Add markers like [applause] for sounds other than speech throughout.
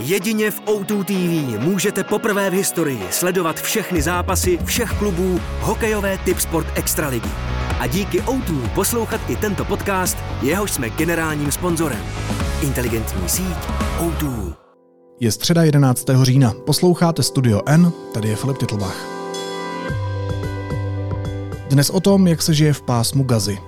Jedině v O2 TV můžete poprvé v historii sledovat všechny zápasy všech klubů hokejové typ sport extraligy. A díky O2 poslouchat i tento podcast, jehož jsme generálním sponzorem. Inteligentní síť O2. Je středa 11. října. Posloucháte Studio N, tady je Filip Titlbach. Dnes o tom, jak se žije v pásmu Gazy.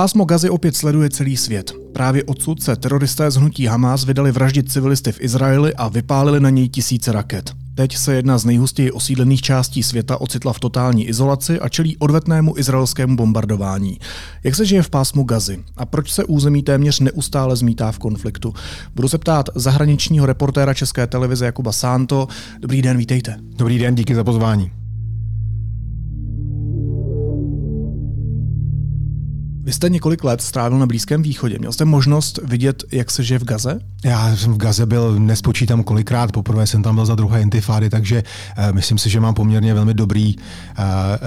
Pásmo Gazy opět sleduje celý svět. Právě odsud se teroristé z hnutí Hamas vydali vraždit civilisty v Izraeli a vypálili na něj tisíce raket. Teď se jedna z nejhustěji osídlených částí světa ocitla v totální izolaci a čelí odvetnému izraelskému bombardování. Jak se žije v pásmu Gazy a proč se území téměř neustále zmítá v konfliktu? Budu se ptát zahraničního reportéra České televize Jakuba Santo. Dobrý den, vítejte. Dobrý den, díky za pozvání. Vy jste několik let strávil na Blízkém východě. Měl jste možnost vidět, jak se žije v Gaze? Já jsem v Gaze byl, nespočítám kolikrát, poprvé jsem tam byl za druhé intifády, takže uh, myslím si, že mám poměrně velmi dobrý, uh,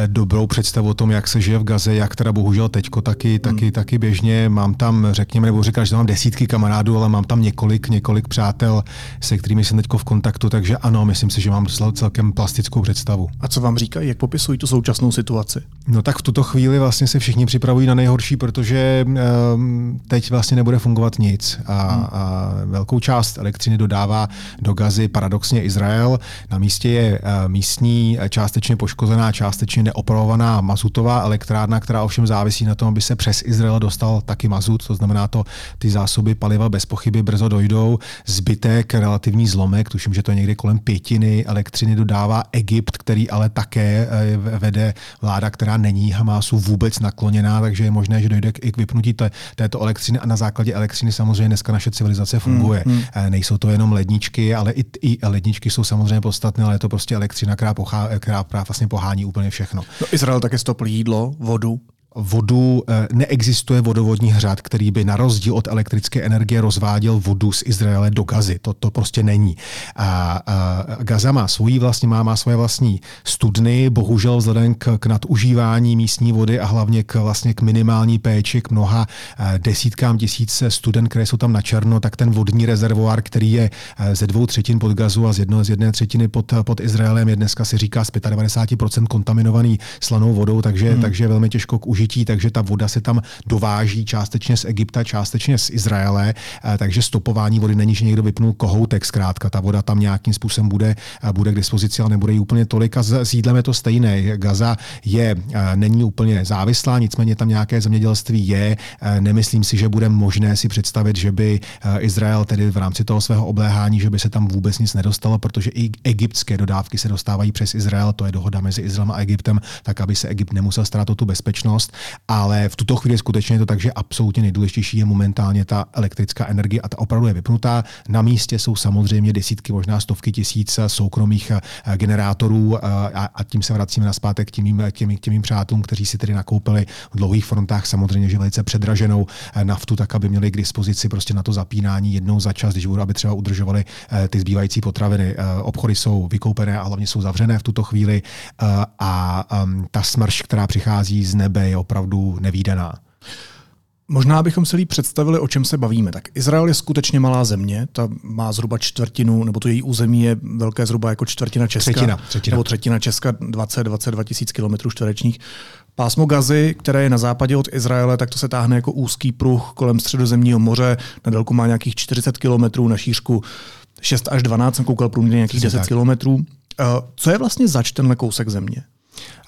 dobrou představu o tom, jak se žije v Gaze, jak teda bohužel teďko taky, taky, hmm. taky běžně. Mám tam, řekněme, nebo říkal, že tam mám desítky kamarádů, ale mám tam několik, několik přátel, se kterými jsem teďko v kontaktu, takže ano, myslím si, že mám celkem plastickou představu. A co vám říkají, jak popisují tu současnou situaci? No tak v tuto chvíli vlastně se všichni připravují na nejhorší horší, protože um, teď vlastně nebude fungovat nic a, hmm. a velkou část elektřiny dodává do Gazy paradoxně Izrael. Na místě je uh, místní částečně poškozená, částečně neopravovaná mazutová elektrárna, která ovšem závisí na tom, aby se přes Izrael dostal taky mazut, to znamená to, ty zásoby paliva bez pochyby brzo dojdou. Zbytek, relativní zlomek, tuším, že to je někdy kolem pětiny elektřiny dodává Egypt, který ale také uh, vede vláda, která není Hamásu vůbec nakloněná, takže je možné možné, že dojde k, i k vypnutí té, této elektřiny a na základě elektřiny samozřejmě dneska naše civilizace funguje. Mm, mm. Nejsou to jenom ledničky, ale i, i ledničky jsou samozřejmě podstatné, ale je to prostě elektřina, která, pochá, která vlastně pohání úplně všechno. No, Izrael také stopl jídlo, vodu vodu, eh, neexistuje vodovodní hřad, který by na rozdíl od elektrické energie rozváděl vodu z Izraele do Gazy. To, to prostě není. A, a Gaza má svoji vlastní, má, má svoje vlastní studny, bohužel vzhledem k, k nadužívání místní vody a hlavně k, vlastně k minimální péči, k mnoha eh, desítkám tisíc studen, které jsou tam na černo, tak ten vodní rezervoár, který je eh, ze dvou třetin pod Gazu a z, jedno, z jedné třetiny pod, pod Izraelem, je dneska si říká z 95% kontaminovaný slanou vodou, takže, hmm. takže je velmi těžko k užití použití, takže ta voda se tam dováží částečně z Egypta, částečně z Izraele, eh, takže stopování vody není, že někdo vypnul kohoutek, zkrátka ta voda tam nějakým způsobem bude, eh, bude k dispozici, ale nebude jí úplně tolik a s jídlem je to stejné. Gaza je, eh, není úplně závislá, nicméně tam nějaké zemědělství je. Nemyslím si, že bude možné si představit, že by Izrael tedy v rámci toho svého obléhání, že by se tam vůbec nic nedostalo, protože i egyptské dodávky se dostávají přes Izrael, to je dohoda mezi Izraelem a Egyptem, tak aby se Egypt nemusel o tu bezpečnost ale v tuto chvíli skutečně je to tak, že absolutně nejdůležitější je momentálně ta elektrická energie a ta opravdu je vypnutá. Na místě jsou samozřejmě desítky, možná stovky tisíc soukromých eh, generátorů eh, a, tím se vracíme na zpátek k těm, těm, těm přátelům, kteří si tedy nakoupili v dlouhých frontách samozřejmě, že velice předraženou eh, naftu, tak aby měli k dispozici prostě na to zapínání jednou za čas, když budou, aby třeba udržovali ty zbývající potraviny. Obchody jsou vykoupené a hlavně jsou zavřené v tuto chvíli a ehm, ta smrš, která přichází z nebe, je opravdu nevýdaná. Možná bychom si líp představili, o čem se bavíme. Tak Izrael je skutečně malá země, ta má zhruba čtvrtinu, nebo to její území je velké zhruba jako čtvrtina Česka. Třetina. třetina. Nebo třetina Česka, 20-22 tisíc kilometrů čtverečních. Pásmo Gazy, které je na západě od Izraele, tak to se táhne jako úzký pruh kolem středozemního moře. Na délku má nějakých 40 kilometrů, na šířku 6 až 12, jsem koukal průměrně nějakých 10 kilometrů. Eh, co je vlastně zač tenhle kousek země?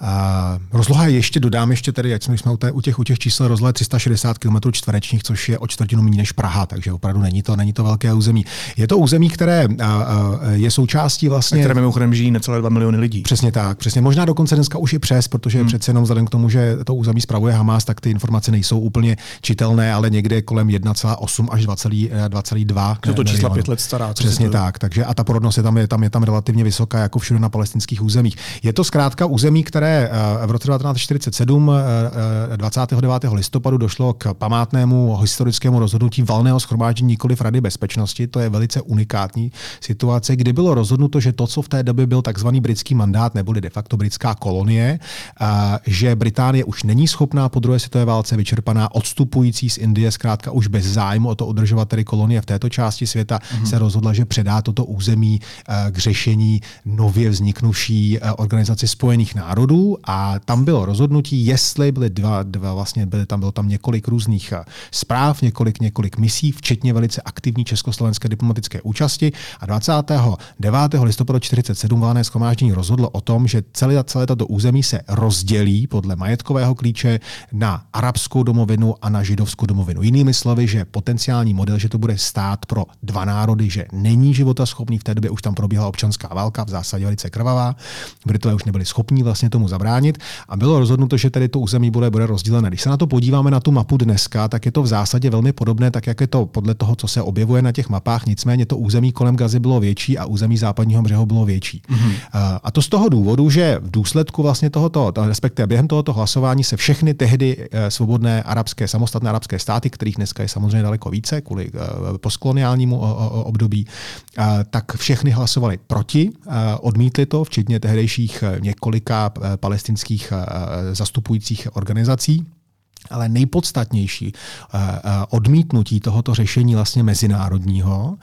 A rozloha ještě dodám ještě tedy, jak jsme, u, té, u, těch, u těch čísel rozloha 360 km čtverečních, což je o čtvrtinu méně než Praha, takže opravdu není to, není to velké území. Je to území, které a, a, je součástí vlastně. které mimochodem žijí necelé 2 miliony lidí. Přesně tak, přesně. Možná dokonce dneska už i přes, protože hmm. přece jenom vzhledem k tomu, že to území spravuje Hamas, tak ty informace nejsou úplně čitelné, ale někde kolem 1,8 až 2,2. To, to čísla pět let stará. Přesně tak. Takže a ta porodnost je tam, je tam, je tam relativně vysoká, jako všude na palestinských územích. Je to zkrátka území, které že v roce 1947 29. listopadu došlo k památnému historickému rozhodnutí valného schromáždění nikoli v Rady bezpečnosti. To je velice unikátní situace, kdy bylo rozhodnuto, že to, co v té době byl takzvaný britský mandát, neboli de facto britská kolonie, že Británie už není schopná po druhé světové válce vyčerpaná, odstupující z Indie, zkrátka už bez zájmu o to udržovat tedy kolonie v této části světa, mm-hmm. se rozhodla, že předá toto území k řešení nově vzniknuvší organizaci Spojených národů a tam bylo rozhodnutí, jestli byly dva, dva vlastně byly tam, bylo tam několik různých zpráv, několik, několik misí, včetně velice aktivní československé diplomatické účasti a 29. listopadu 47 valné schromáždění rozhodlo o tom, že celé, celé tato území se rozdělí podle majetkového klíče na arabskou domovinu a na židovskou domovinu. Jinými slovy, že potenciální model, že to bude stát pro dva národy, že není života schopný, v té době už tam probíhala občanská válka, v zásadě velice krvavá. Britové už nebyli schopní vlastně tomu zabránit a bylo rozhodnuto, že tedy to území bude, bude rozdělené. Když se na to podíváme na tu mapu dneska, tak je to v zásadě velmi podobné, tak jak je to podle toho, co se objevuje na těch mapách. Nicméně to území kolem Gazy bylo větší a území západního břehu bylo větší. Mm-hmm. A to z toho důvodu, že v důsledku vlastně tohoto, respektive během tohoto hlasování se všechny tehdy eh, svobodné arabské, samostatné arabské státy, kterých dneska je samozřejmě daleko více kvůli eh, postkoloniálnímu období, tak všechny hlasovali proti, odmítli to, včetně tehdejších eh, několika palestinských zastupujících organizací. Ale nejpodstatnější uh, odmítnutí tohoto řešení vlastně mezinárodního,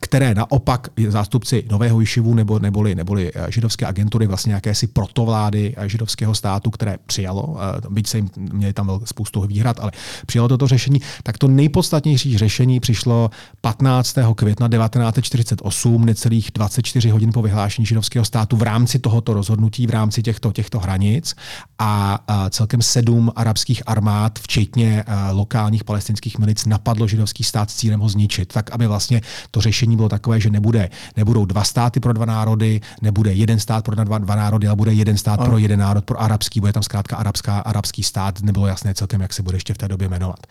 které naopak zástupci Nového Jišivu nebo, neboli, neboli židovské agentury, vlastně jakési protovlády židovského státu, které přijalo, byť se jim měli tam spoustu výhrad, ale přijalo toto řešení, tak to nejpodstatnější řešení přišlo 15. května 1948, necelých 24 hodin po vyhlášení židovského státu v rámci tohoto rozhodnutí, v rámci těchto, těchto hranic a celkem sedm arabských armád, včetně uh, lokálních palestinských milic, napadlo židovský stát s cílem ho zničit. Tak, aby vlastně to řešení bylo takové, že nebude, nebudou dva státy pro dva národy, nebude jeden stát pro dva, dva národy, ale bude jeden stát pro jeden národ, pro arabský, bude tam zkrátka arabská, arabský stát, nebylo jasné celkem, jak se bude ještě v té době jmenovat.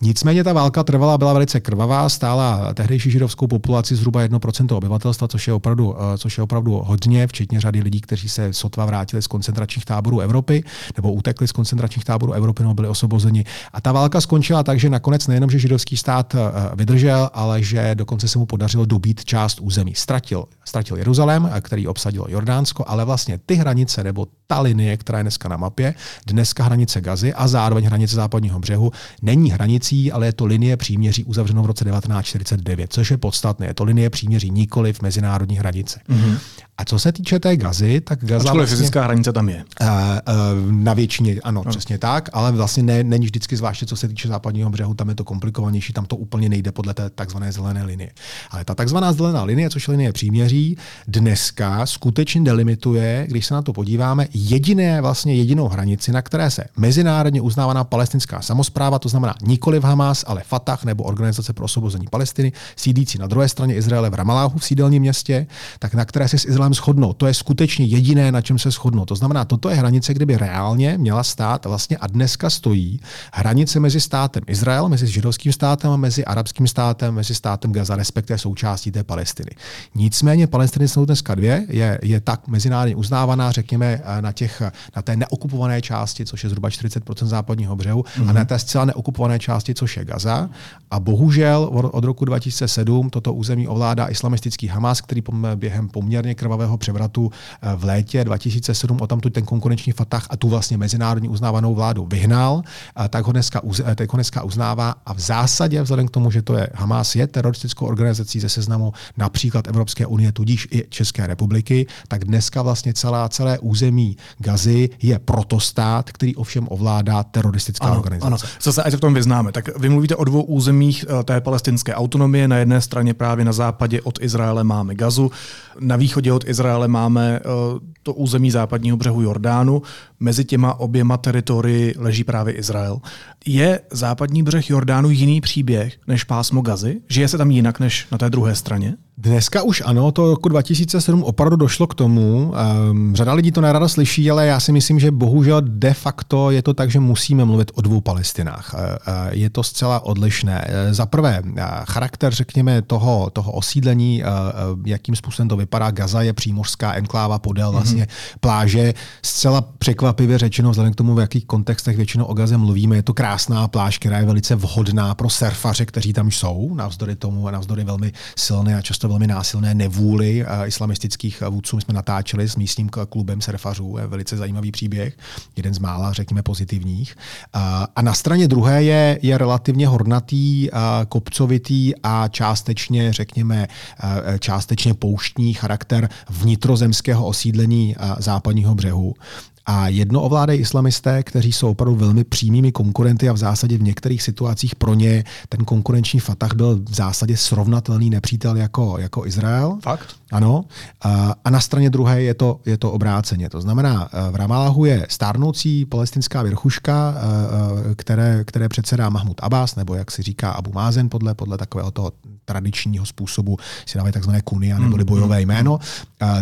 Nicméně ta válka trvala, byla velice krvavá, stála tehdejší židovskou populaci zhruba 1% obyvatelstva, což je opravdu, eh, což je opravdu hodně, včetně řady lidí, kteří se sotva vrátili z koncentračních táborů Evropy nebo utekli z koncentračních táborů nebo byli osvobozeni. A ta válka skončila tak, že nakonec nejenom, že židovský stát eh, vydržel, ale že dokonce se mu podařilo dobít část území. Ztratil, ztratil Jeruzalém, eh, který obsadilo Jordánsko, ale vlastně ty hranice nebo ta linie, která je dneska na mapě, dneska hranice Gazy a zároveň hranice západního břehu, není hranicí, ale je to linie příměří uzavřenou v roce 1949, což je podstatné. Je to linie příměří nikoli v mezinárodní hranice. Mm-hmm. A co se týče té gazy, tak Gaza. Ačkoliv vlastně, fyzická hranice tam je. Uh, uh, na většině, ano, no. přesně tak, ale vlastně ne, není vždycky, zvláště co se týče západního břehu, tam je to komplikovanější, tam to úplně nejde podle té takzvané zelené linie. Ale ta takzvaná zelená linie, což je linie příměří, dneska skutečně delimituje, když se na to podíváme, jediné, vlastně jedinou hranici, na které se mezinárodně uznávaná palestinská samozpráva, to znamená nikoli v Hamas, ale Fatah nebo Organizace pro osvobození Palestiny, sídící na druhé straně Izraele v Ramaláhu v sídelním městě, tak na které se s Izraelem shodnou. To je skutečně jediné, na čem se shodnou. To znamená, toto je hranice, kde by reálně měla stát vlastně a dneska stojí hranice mezi státem Izrael, mezi židovským státem a mezi arabským státem, mezi státem Gaza, respektive součástí té Palestiny. Nicméně Palestiny jsou dneska dvě, je, je tak mezinárodně uznávaná, řekněme, na, těch, na té neokupované části, což je zhruba 40% západního břehu, mm-hmm. a na mhm. té zcela neokupované části, což je Gaza. A bohužel od roku 2007 toto území ovládá islamistický Hamas, který během poměrně krvavého převratu eh, v létě 2007 o tamtu ten konkurenční Fatah a tu vlastně mezinárodní uznávanou vládu vyhnal, tak ho dneska, eh, tak ho dneska uznává a v zásadě vzhledem k tomu, že to je Hamas je teroristickou organizací ze seznamu například Evropské unie, tudíž i České republiky, tak dneska vlastně celá, celé území Gazy je protostát, který ovšem ovládá teroristická ano, organizace. Ano. Zase, ať se v tom vyznáme, tak vy mluvíte o dvou územích eh, té palestinské autonomie. Na jedné straně právě na západě od Izraele máme Gazu, na východě od Izraele máme eh, to území západního břehu Jordánu. Mezi těma oběma teritorii leží právě Izrael. Je západní břeh Jordánu jiný příběh než pásmo Gazy? Žije se tam jinak než na té druhé straně? Dneska už ano, to roku 2007 opravdu došlo k tomu. Um, řada lidí to nerada slyší, ale já si myslím, že bohužel de facto je to tak, že musíme mluvit o dvou Palestinách. Uh, uh, je to zcela odlišné. Uh, za prvé, uh, charakter, řekněme, toho, toho osídlení, uh, uh, jakým způsobem to vypadá. Gaza je přímořská enkláva podél mm-hmm. vlastně pláže. Zcela překvapivě řečeno, vzhledem k tomu, v jakých kontextech většinou o Gaze mluvíme, je to krásná pláž, která je velice vhodná pro surfaře, kteří tam jsou, navzdory tomu, navzdory velmi silné a často velmi násilné nevůli eh, islamistických vůdců. My jsme natáčeli s místním klubem surfařů, je velice zajímavý příběh, jeden z mála, řekněme, pozitivních. A na straně druhé je, je relativně hornatý, kopcovitý a částečně, řekněme, částečně pouštní charakter vnitrozemského osídlení západního břehu. A jedno ovládají islamisté, kteří jsou opravdu velmi přímými konkurenty a v zásadě v některých situacích pro ně ten konkurenční Fatah byl v zásadě srovnatelný nepřítel jako, jako Izrael. Fakt? Ano. A na straně druhé je to, je to obráceně. To znamená, v Ramallahu je stárnoucí palestinská vrchuška, které, které předsedá Mahmud Abbas, nebo jak si říká Abu Mázen podle, podle takového toho tradičního způsobu, si dávají takzvané kunia nebo bojové jméno.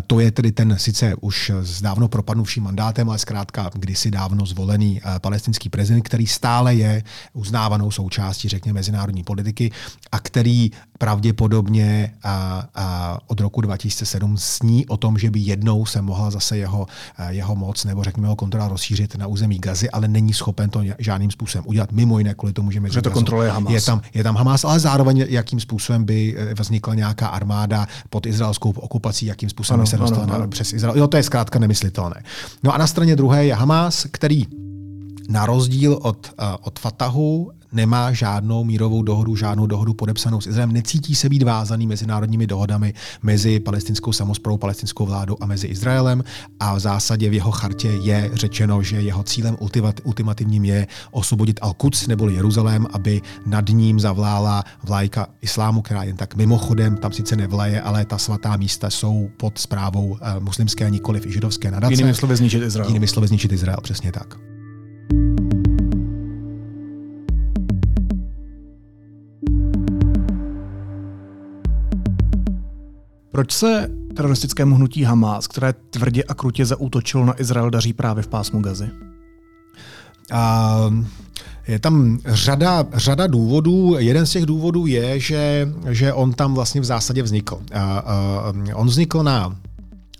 To je tedy ten sice už s dávno propadnuvším mandátem, ale zkrátka kdysi dávno zvolený palestinský prezident, který stále je uznávanou součástí, řekněme, mezinárodní politiky a který pravděpodobně a, a od roku 2007 sní o tom, že by jednou se mohla zase jeho, jeho moc nebo řekněme jeho kontrola rozšířit na území Gazy, ale není schopen to žádným způsobem udělat. Mimo jiné kvůli tomu, že, že to kontroluje Hamas. Je tam, je tam Hamas, ale zároveň jakým způsobem by eh, vznikla nějaká armáda pod izraelskou okupací, jakým způsobem ano, by se dostala ano, ano. přes Izrael. Jo, to je zkrátka nemyslitelné. No a na straně druhé je Hamas, který na rozdíl od, uh, od Fatahu nemá žádnou mírovou dohodu, žádnou dohodu podepsanou s Izraelem, necítí se být vázaný mezinárodními dohodami mezi palestinskou samozprávou, palestinskou vládou a mezi Izraelem a v zásadě v jeho chartě je řečeno, že jeho cílem ultimativním je osvobodit Al-Quds neboli Jeruzalém, aby nad ním zavlála vlajka islámu, která jen tak mimochodem tam sice nevlaje, ale ta svatá místa jsou pod zprávou eh, muslimské, nikoliv i židovské nadace. Jinými slovy zničit Izrael. Jinými slovy zničit Izrael, přesně tak. Proč se teroristickému hnutí Hamas, které tvrdě a krutě zaútočilo na Izrael, daří právě v pásmu Gazy? Uh, je tam řada, řada důvodů. Jeden z těch důvodů je, že, že on tam vlastně v zásadě vznikl. Uh, uh, on vznikl na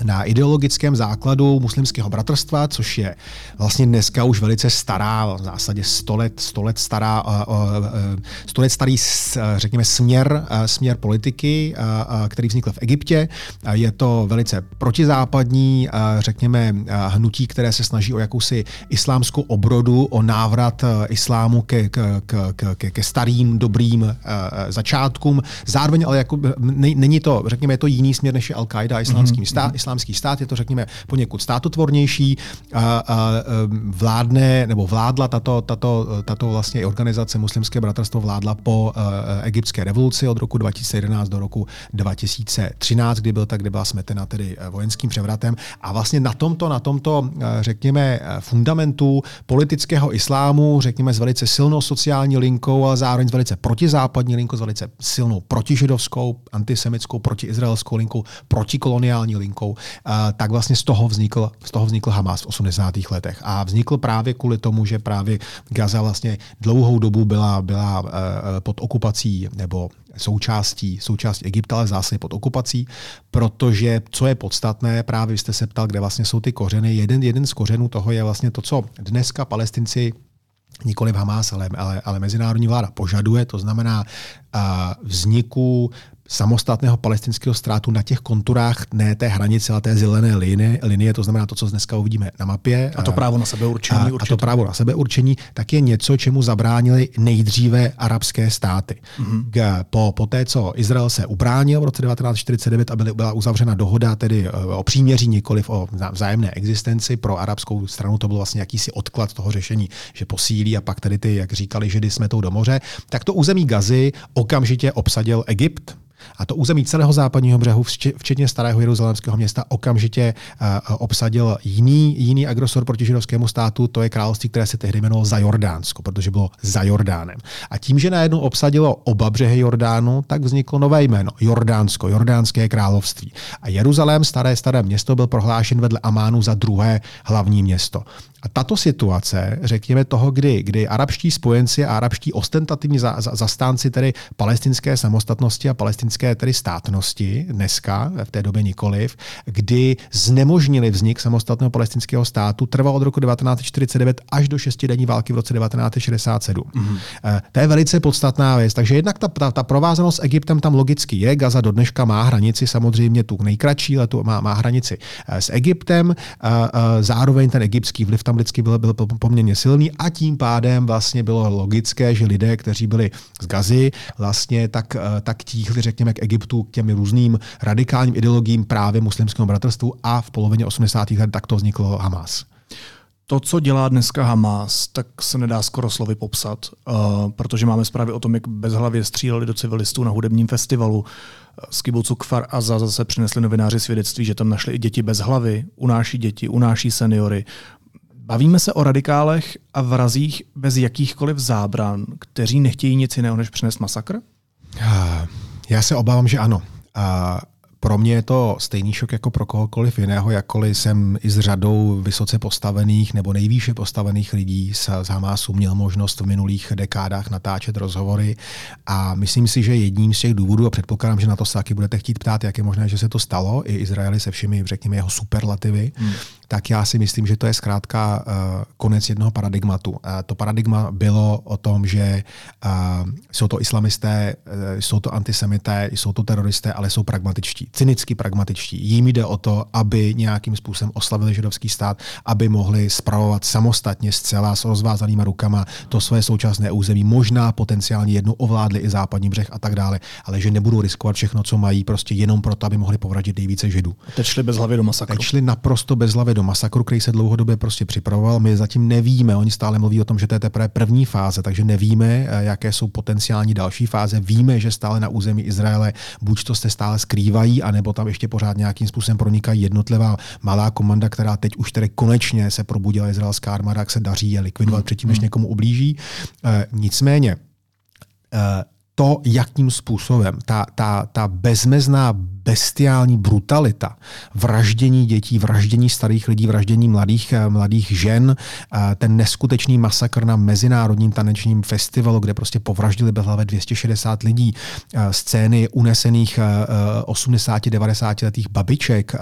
na ideologickém základu muslimského bratrstva, což je vlastně dneska už velice stará, v zásadě 100 let, 100 let stará, 100 let starý, řekněme, směr, směr politiky, který vznikl v Egyptě. Je to velice protizápadní, řekněme, hnutí, které se snaží o jakousi islámskou obrodu, o návrat islámu ke, ke, ke, ke starým, dobrým začátkům. Zároveň ale jako, není to, řekněme, je to jiný směr než je Al-Qaida, islámský mm-hmm. stát, islámský stát, je to řekněme poněkud státotvornější, a, a, vládne nebo vládla tato, tato, tato vlastně organizace Muslimské bratrstvo vládla po a, egyptské revoluci od roku 2011 do roku 2013, kdy, byl tak, kdy byla smetena tedy vojenským převratem. A vlastně na tomto, na tomto, řekněme, fundamentu politického islámu, řekněme, s velice silnou sociální linkou, ale zároveň s velice protizápadní linkou, s velice silnou protižidovskou, antisemitskou, protiizraelskou linkou, protikoloniální linkou, tak vlastně z toho vznikl, z toho vznikl Hamas v 80. letech. A vznikl právě kvůli tomu, že právě Gaza vlastně dlouhou dobu byla, byla eh, eh, pod okupací nebo součástí, součástí Egypta, ale zase pod okupací, protože co je podstatné, právě jste se ptal, kde vlastně jsou ty kořeny. Jeden, jeden z kořenů toho je vlastně to, co dneska palestinci nikoli v Hamas, ale, ale, ale mezinárodní vláda požaduje, to znamená uh, vzniku samostatného palestinského státu na těch konturách ne té hranice, ale té zelené linie, linie, to znamená to, co dneska uvidíme na mapě. A to právo na sebeurčení. A, a to právo na sebeurčení, tak je něco, čemu zabránili nejdříve arabské státy. Mm-hmm. Po, po té, co Izrael se ubránil v roce 1949 a byla uzavřena dohoda tedy e, o příměří, nikoliv o vzájemné existenci, pro arabskou stranu to byl vlastně jakýsi odklad toho řešení, že posílí a pak tedy ty, jak říkali, že jsme tou do moře, tak to území Gazy okamžitě obsadil Egypt, A to území celého západního břehu, včetně starého jeruzalémského města, okamžitě uh, obsadil jiný, jiný agresor proti židovskému státu, to je království, které se tehdy jmenovalo za Jordánsko, protože bylo za Jordánem. A tím, že najednou obsadilo oba břehy Jordánu, tak vzniklo nové jméno Jordánsko, Jordánské království. A Jeruzalém, staré staré město, byl prohlášen vedle Amánu za druhé hlavní město. A tato situace, řekněme toho, kdy, kdy arabští spojenci a arabští ostentativní za, za, zastánci tedy palestinské samostatnosti a palestinské tedy státnosti, dneska, v té době nikoliv, kdy znemožnili vznik samostatného palestinského státu, trval od roku 1949 až do šestidenní války v roce 1967. Mm-hmm. To je velice podstatná věc. Takže jednak ta, ta, ta provázanost s Egyptem tam logicky je. Gaza do dneška má hranici, samozřejmě tu nejkratší, ale tu má, má hranici eh, s Egyptem. Zároveň ten egyptský vliv tam vždycky byl, byl poměrně silný a tím pádem vlastně bylo logické, že lidé, kteří byli z Gazy, vlastně tak, eh, tak tíhli, řekněme, k Egyptu, k těm různým radikálním ideologiím právě muslimského bratrstvu a v polovině 80. let takto vzniklo Hamas. To, co dělá dneska Hamas, tak se nedá skoro slovy popsat, uh, protože máme zprávy o tom, jak bezhlavě stříleli do civilistů na hudebním festivalu. Z kibucu Kfar a zase přinesli novináři svědectví, že tam našli i děti bez hlavy, unáší děti, unáší seniory. Bavíme se o radikálech a vrazích bez jakýchkoliv zábran, kteří nechtějí nic jiného, než přinést masakr? Já se obávám, že ano. A pro mě je to stejný šok jako pro kohokoliv jiného, jakkoliv jsem i s řadou vysoce postavených nebo nejvýše postavených lidí z, z Hamasu měl možnost v minulých dekádách natáčet rozhovory a myslím si, že jedním z těch důvodů, a předpokládám, že na to se taky budete chtít ptát, jak je možné, že se to stalo, i Izraeli se všemi, řekněme, jeho superlativy, hmm tak já si myslím, že to je zkrátka uh, konec jednoho paradigmatu. Uh, to paradigma bylo o tom, že uh, jsou to islamisté, jsou to antisemité, jsou to teroristé, ale jsou pragmatičtí, cynicky pragmatičtí. Jím jde o to, aby nějakým způsobem oslavili židovský stát, aby mohli spravovat samostatně zcela s rozvázanýma rukama to své současné území, možná potenciálně jednou ovládli i západní břeh a tak dále, ale že nebudou riskovat všechno, co mají, prostě jenom proto, aby mohli povradit nejvíce židů. Teď šli bez hlavy do masakru. Teď šli naprosto bez hlavy do masakru, který se dlouhodobě prostě připravoval. My zatím nevíme, oni stále mluví o tom, že to je teprve první fáze, takže nevíme, eh, jaké jsou potenciální další fáze. Víme, že stále na území Izraele buď to se stále skrývají, anebo tam ještě pořád nějakým způsobem pronikají jednotlivá malá komanda, která teď už tedy konečně se probudila izraelská armáda, jak se daří je likvidovat hmm. předtím, než hmm. někomu ublíží. E, nicméně, e, to, jakým způsobem ta, ta, ta bezmezná bestiální brutalita, vraždění dětí, vraždění starých lidí, vraždění mladých, eh, mladých žen, eh, ten neskutečný masakr na mezinárodním tanečním festivalu, kde prostě povraždili bezhlavě 260 lidí, eh, scény unesených 80-90 letých babiček,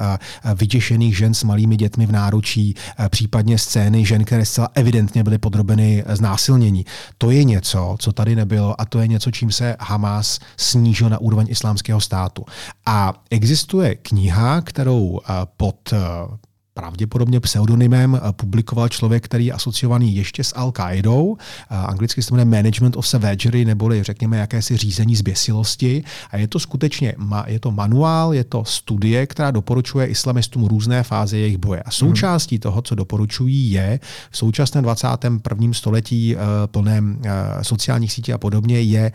vyděšených žen s malými dětmi v náručí, případně scény žen, které zcela evidentně byly podrobeny znásilnění. To je něco, co tady nebylo a to je něco, čím se Hamas snížil na úroveň islámského státu. A existuje kniha, kterou eh, pod eh, pravděpodobně pseudonymem eh, publikoval člověk, který je asociovaný ještě s Al-Qaidou. Anglicky se jmenuje Management of Savagery, neboli řekněme jakési řízení zběsilosti. A je to skutečně je to manuál, je to studie, která doporučuje islamistům různé fáze jejich boje. A součástí toho, co doporučují, je v současném 21. století plném sociálních sítí a podobně, je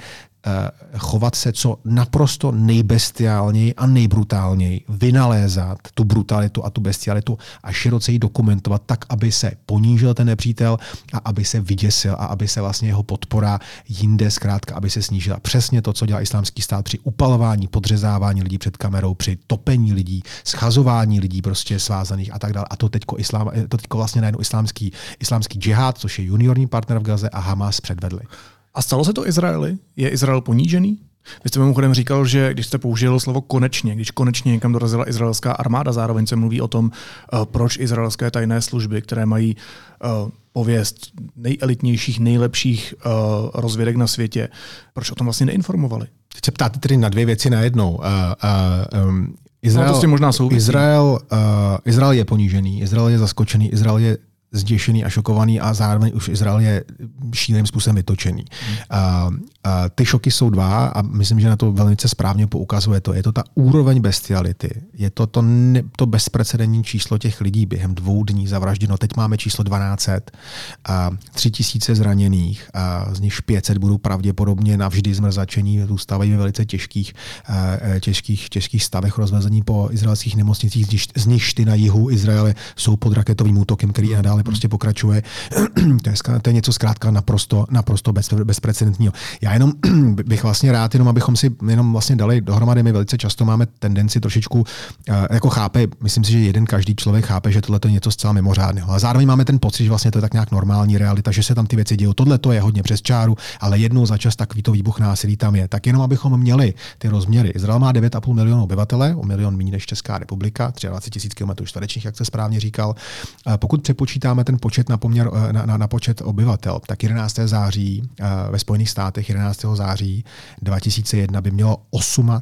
chovat se co naprosto nejbestiálněji a nejbrutálněji, vynalézat tu brutalitu a tu bestialitu a široce ji dokumentovat tak, aby se ponížil ten nepřítel a aby se vyděsil a aby se vlastně jeho podpora jinde zkrátka, aby se snížila. Přesně to, co dělá islámský stát při upalování, podřezávání lidí před kamerou, při topení lidí, schazování lidí prostě svázaných a tak dále. A to teďko, islám, to teďko vlastně najednou islámský, islámský džihad, což je juniorní partner v Gaze a Hamas předvedli. A stalo se to Izraeli? Je Izrael ponížený? Vy jste mimochodem říkal, že když jste použil slovo konečně, když konečně někam dorazila izraelská armáda, zároveň se mluví o tom, uh, proč izraelské tajné služby, které mají uh, pověst nejelitnějších, nejlepších uh, rozvědek na světě, proč o tom vlastně neinformovali? Teď se ptáte tedy na dvě věci najednou. Uh, uh, um, Izrael, no to možná Izrael, uh, Izrael je ponížený, Izrael je zaskočený, Izrael je zděšený a šokovaný a zároveň už Izrael je šíleným způsobem vytočený. Hmm. A, a ty šoky jsou dva a myslím, že na to velmi správně poukazuje to. Je to ta úroveň bestiality. Je to to, ne, to bezprecedentní číslo těch lidí během dvou dní zavražděno. Teď máme číslo 1200 a 3000 zraněných a z nich 500 budou pravděpodobně navždy zmrzačení, zůstávají ve velice těžkých, těžkých, těžkých stavech rozvezení po izraelských nemocnicích, z nich ty na jihu Izraele jsou pod raketovým útokem, který nadále prostě pokračuje. [clears throat] to, je, to je něco zkrátka naprosto, naprosto bez, bezprecedentního. Já jenom [clears throat] bych vlastně rád, jenom abychom si jenom vlastně dali dohromady, my velice často máme tendenci trošičku, jako chápe, myslím si, že jeden každý člověk chápe, že tohle je něco zcela mimořádného. A zároveň máme ten pocit, že vlastně to je tak nějak normální realita, že se tam ty věci dějí. Tohle to je hodně přes čáru, ale jednou za čas takovýto výbuch násilí tam je. Tak jenom abychom měli ty rozměry. Izrael má 9,5 milionů obyvatele, o milion méně než Česká republika, 23 tisíc km čtverečních, jak se správně říkal. Pokud přepočítáme ten počet na, poměr, na, na, na počet obyvatel, tak 11. září ve Spojených státech 11. září 2001 by mělo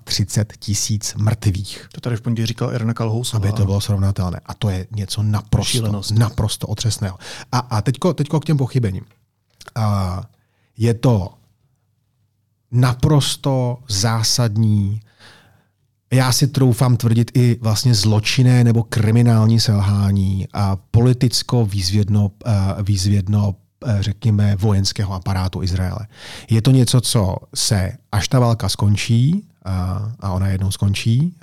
38 tisíc mrtvých. To tady v pondělí říkal Irna Kalhousová. Aby to bylo srovnatelné. A to je něco naprosto, naprosto otřesného. A, a teďko, teďko k těm pochybením. A je to naprosto zásadní já si troufám tvrdit i vlastně zločinné nebo kriminální selhání a politicko výzvědno, výzvědno řekněme, vojenského aparátu Izraele. Je to něco, co se, až ta válka skončí, a ona jednou skončí.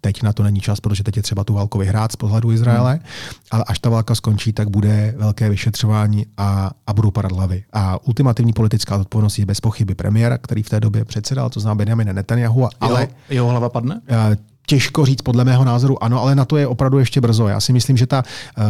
Teď na to není čas, protože teď je třeba tu válku vyhrát z pohledu Izraele, hmm. ale až ta válka skončí, tak bude velké vyšetřování a, a budou padat hlavy. A ultimativní politická odpovědnost je bez pochyby premiéra, který v té době předsedal, to znamená Benjamin Netanyahu, ale jeho, jeho hlava padne? Těžko říct, podle mého názoru ano, ale na to je opravdu ještě brzo. Já si myslím, že ta uh,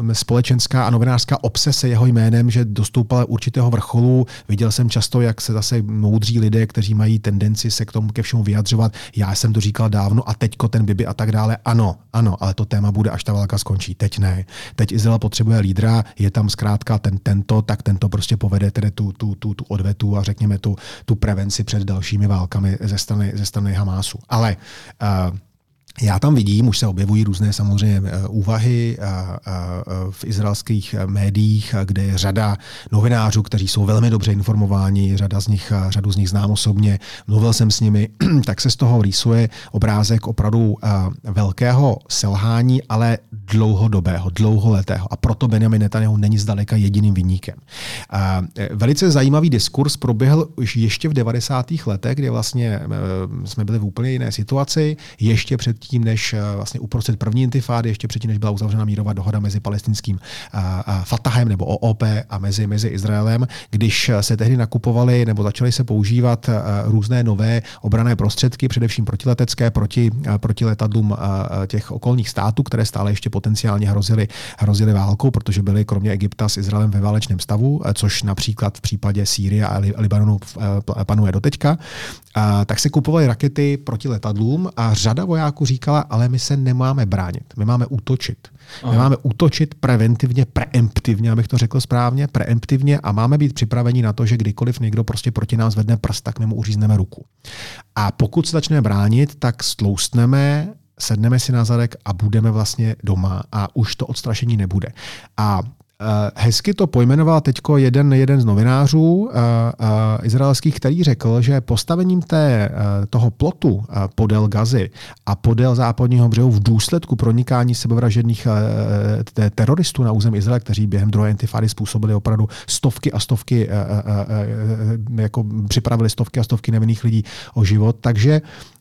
uh, společenská a novinářská obsese jeho jménem, že dostoupala určitého vrcholu. Viděl jsem často, jak se zase moudří lidé, kteří mají tendenci se k tomu ke všemu vyjadřovat. Já jsem to říkal dávno a teďko ten Bibi a tak dále. Ano, ano, ale to téma bude, až ta válka skončí. Teď ne. Teď Izrael potřebuje lídra, je tam zkrátka ten, tento, tak tento prostě povede tedy tu, tu, tu, tu odvetu a řekněme tu, tu prevenci před dalšími válkami ze strany, ze strany Hamásu. Ale uh, Já tam vidím, už se objevují různé samozřejmě eh, úvahy eh, eh, v izraelských médiích, kde je řada novinářů, kteří jsou velmi dobře informováni, řada z nich, řadu z nich znám osobně, mluvil jsem s nimi, [clears throat] tak se z toho rýsuje obrázek opravdu velkého selhání, ale dlouhodobého, dlouholetého. A proto Benjamin Netanyahu není zdaleka jediným vyníkem. Velice zajímavý diskurs proběhl už ještě v 90. letech, kdy vlastně jsme byli v úplně jiné situaci, ještě před předtím, než eh, vlastně uprostřed první intifády, ještě předtím, než byla uzavřena mírová dohoda mezi palestinským Fatahem nebo OOP a mezi, mezi Izraelem, když se tehdy nakupovaly nebo začaly se používat různé nové obrané prostředky, především protiletecké, proti, proti letadlům těch okolních států, které stále ještě potenciálně hrozily, hrozily válkou, protože byly kromě Egypta s Izraelem ve válečném stavu, což například v případě Sýrie a Libanonu panuje doteďka, tak se kupovaly rakety proti letadlům a řada vojáků říkala, ale my se nemáme bránit, my máme útočit. Aha. My máme útočit preventivně, preemptivně, abych to řekl správně, preemptivně a máme být připraveni na to, že kdykoliv někdo prostě proti nám zvedne prst, tak my mu uřízneme ruku. A pokud se začneme bránit, tak stloustneme sedneme si na zadek a budeme vlastně doma a už to odstrašení nebude. A Eh, hezky to pojmenoval teď jeden, jeden z novinářů uh, uh, izraelských, který řekl, že postavením té, uh, toho plotu podél Gazy a podél západního břehu v důsledku pronikání sebevražedných te, teroristů na území Izraele, kteří během druhé intifády způsobili opravdu stovky a stovky, jako připravili stovky a stovky nevinných lidí o život. Takže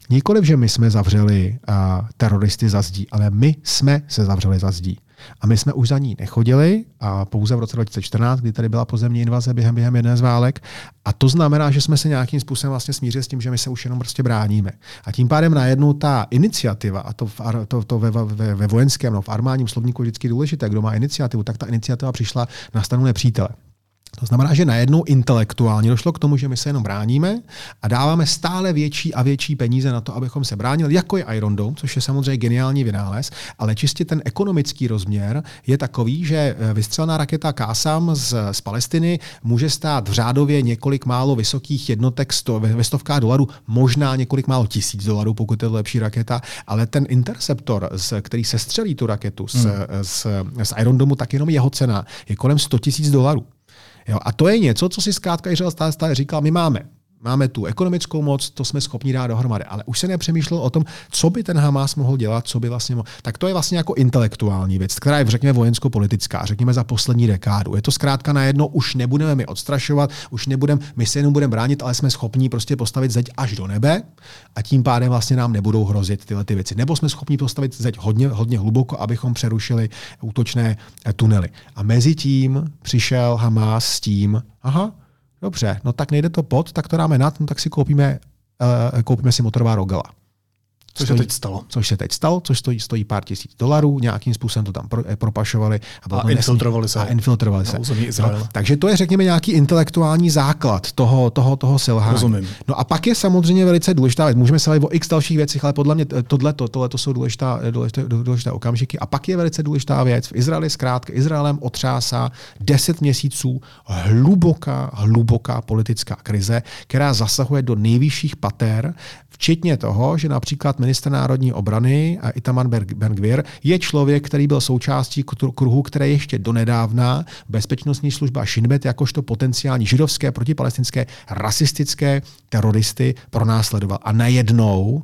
Nikoliv, že my jsme zavřeli uh, teroristy za zdí, ale my jsme se zavřeli za zdí. A my jsme už za ní nechodili a pouze v roce 2014, kdy tady byla pozemní invaze během, během jedné z válek. A to znamená, že jsme se nějakým způsobem vlastně smířili s tím, že my se už jenom prostě bráníme. A tím pádem najednou ta iniciativa, a to, v, to, to ve, ve, ve vojenském, no, v armádním slovníku je vždycky důležité, kdo má iniciativu, tak ta iniciativa přišla na stranu nepřítele. To znamená, že najednou intelektuálně došlo k tomu, že my se jenom bráníme a dáváme stále větší a větší peníze na to, abychom se bránili, jako je Iron Dome, což je samozřejmě geniální vynález, ale čistě ten ekonomický rozměr je takový, že eh, vystřelená raketa Kásam z, z Palestiny může stát v řádově několik málo vysokých jednotek sto, ve stovkách dolarů, možná několik málo tisíc dolarů, pokud je to lepší raketa, ale ten interceptor, z, který se střelí tu raketu z, hmm. z, z Iron Domu, tak jenom jeho cena je kolem 100 tisíc dolarů. Jo, a to je něco, co si zkrátka stále, stále říkal, my máme Máme tu ekonomickou moc, to jsme schopni dát dohromady, ale už se nepřemýšlelo o tom, co by ten Hamas mohl dělat, co by vlastně mohl. Tak to je vlastně jako intelektuální věc, která je, řekněme, vojensko-politická, řekněme za poslední dekádu. Je to zkrátka najednou, už nebudeme mi odstrašovat, už nebudeme, my se jenom budeme bránit, ale jsme schopni prostě postavit zeď až do nebe a tím pádem vlastně nám nebudou hrozit tyhle ty věci. Nebo jsme schopni postavit zeď hodně, hodně hluboko, abychom přerušili útočné tunely. A mezi tím přišel Hamas s tím, aha, Dobře, no tak nejde to pod, tak to dáme nad, no tak si koupíme, uh, koupíme si motorová rogala. Což stojí, se teď stalo. Což se teď stalo, což stojí, stojí pár tisíc dolarů, nějakým způsobem to tam pro, eh, propašovali. A, a infiltrovali se. A infiltrovali se. No, takže to je, řekněme, nějaký intelektuální základ toho, toho, toho selhání. Rozumím. No a pak je samozřejmě velice důležitá věc. Můžeme se o x dalších věcích, ale podle mě tohle, tohle to jsou důležitá, důležité, důležité okamžiky. A pak je velice důležitá věc. V Izraeli zkrátka Izraelem otřásá 10 měsíců hluboká, hluboká politická krize, která zasahuje do nejvyšších pater Včetně toho, že například minister národní obrany Itaman Ben je člověk, který byl součástí kruhu, které ještě donedávna bezpečnostní služba Shinbet jakožto potenciální židovské protipalestinské rasistické teroristy pronásledoval. A najednou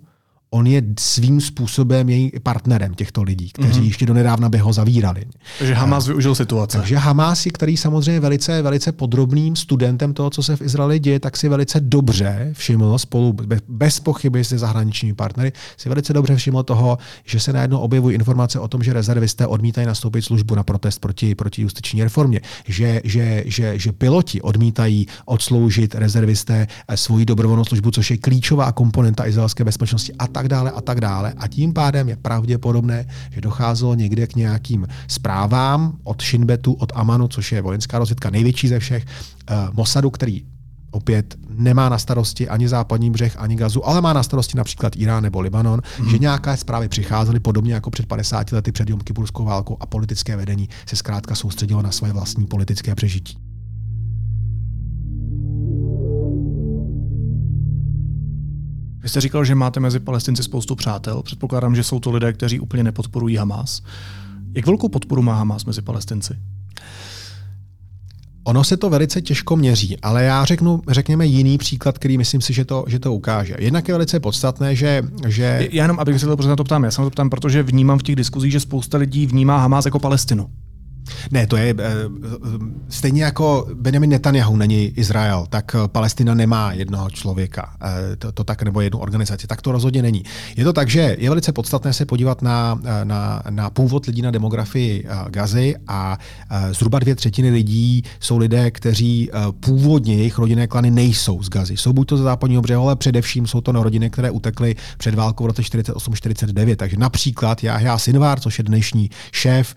on je svým způsobem její partnerem těchto lidí, kteří mm-hmm. ještě donedávna by ho zavírali. Takže Hamas využil situace. Takže Hamas je, který samozřejmě velice, velice podrobným studentem toho, co se v Izraeli děje, tak si velice dobře všiml spolu, bez pochyby se zahraničními partnery, si velice dobře všiml toho, že se najednou objevují informace o tom, že rezervisté odmítají nastoupit službu na protest proti, proti justiční reformě, že, že, že, že piloti odmítají odsloužit rezervisté eh, svoji dobrovolnou službu, což je klíčová komponenta izraelské bezpečnosti a tak tak dále a tak dále. A tím pádem je pravděpodobné, že docházelo někde k nějakým zprávám od Shinbetu, od Amanu, což je vojenská rozvědka největší ze všech, uh, Mossadu, který opět nemá na starosti ani západní břeh, ani gazu, ale má na starosti například Irán nebo Libanon, mm. že nějaké zprávy přicházely podobně jako před 50 lety před Jom Kipurskou válkou a politické vedení se zkrátka soustředilo na své vlastní politické přežití. Vy jste říkal, že máte mezi palestinci spoustu přátel. Předpokládám, že jsou to lidé, kteří úplně nepodporují Hamas. Jak velkou podporu má Hamas mezi palestinci? Ono se to velice těžko měří, ale já řeknu, řekněme jiný příklad, který myslím si, že to, že to ukáže. Jednak je velice podstatné, že... že... Já jenom, abych se to na to ptám, já se na to ptám, protože vnímám v těch diskuzích, že spousta lidí vnímá Hamas jako Palestinu. Ne, to je eh, stejně jako Benjamin Netanyahu není Izrael, tak eh, Palestina nemá jednoho člověka, eh, to, to tak nebo jednu organizaci, tak to rozhodně není. Je to tak, že je velice podstatné se podívat na, na, na původ lidí na demografii Gazy a zhruba dvě třetiny lidí jsou lidé, kteří původně jejich rodinné klany nejsou z Gazy. Jsou buď to ze západního břehu, ale především jsou to na rodiny, které utekly před válkou v roce 48-49. Takže například Jahja Sinvar, což je dnešní šéf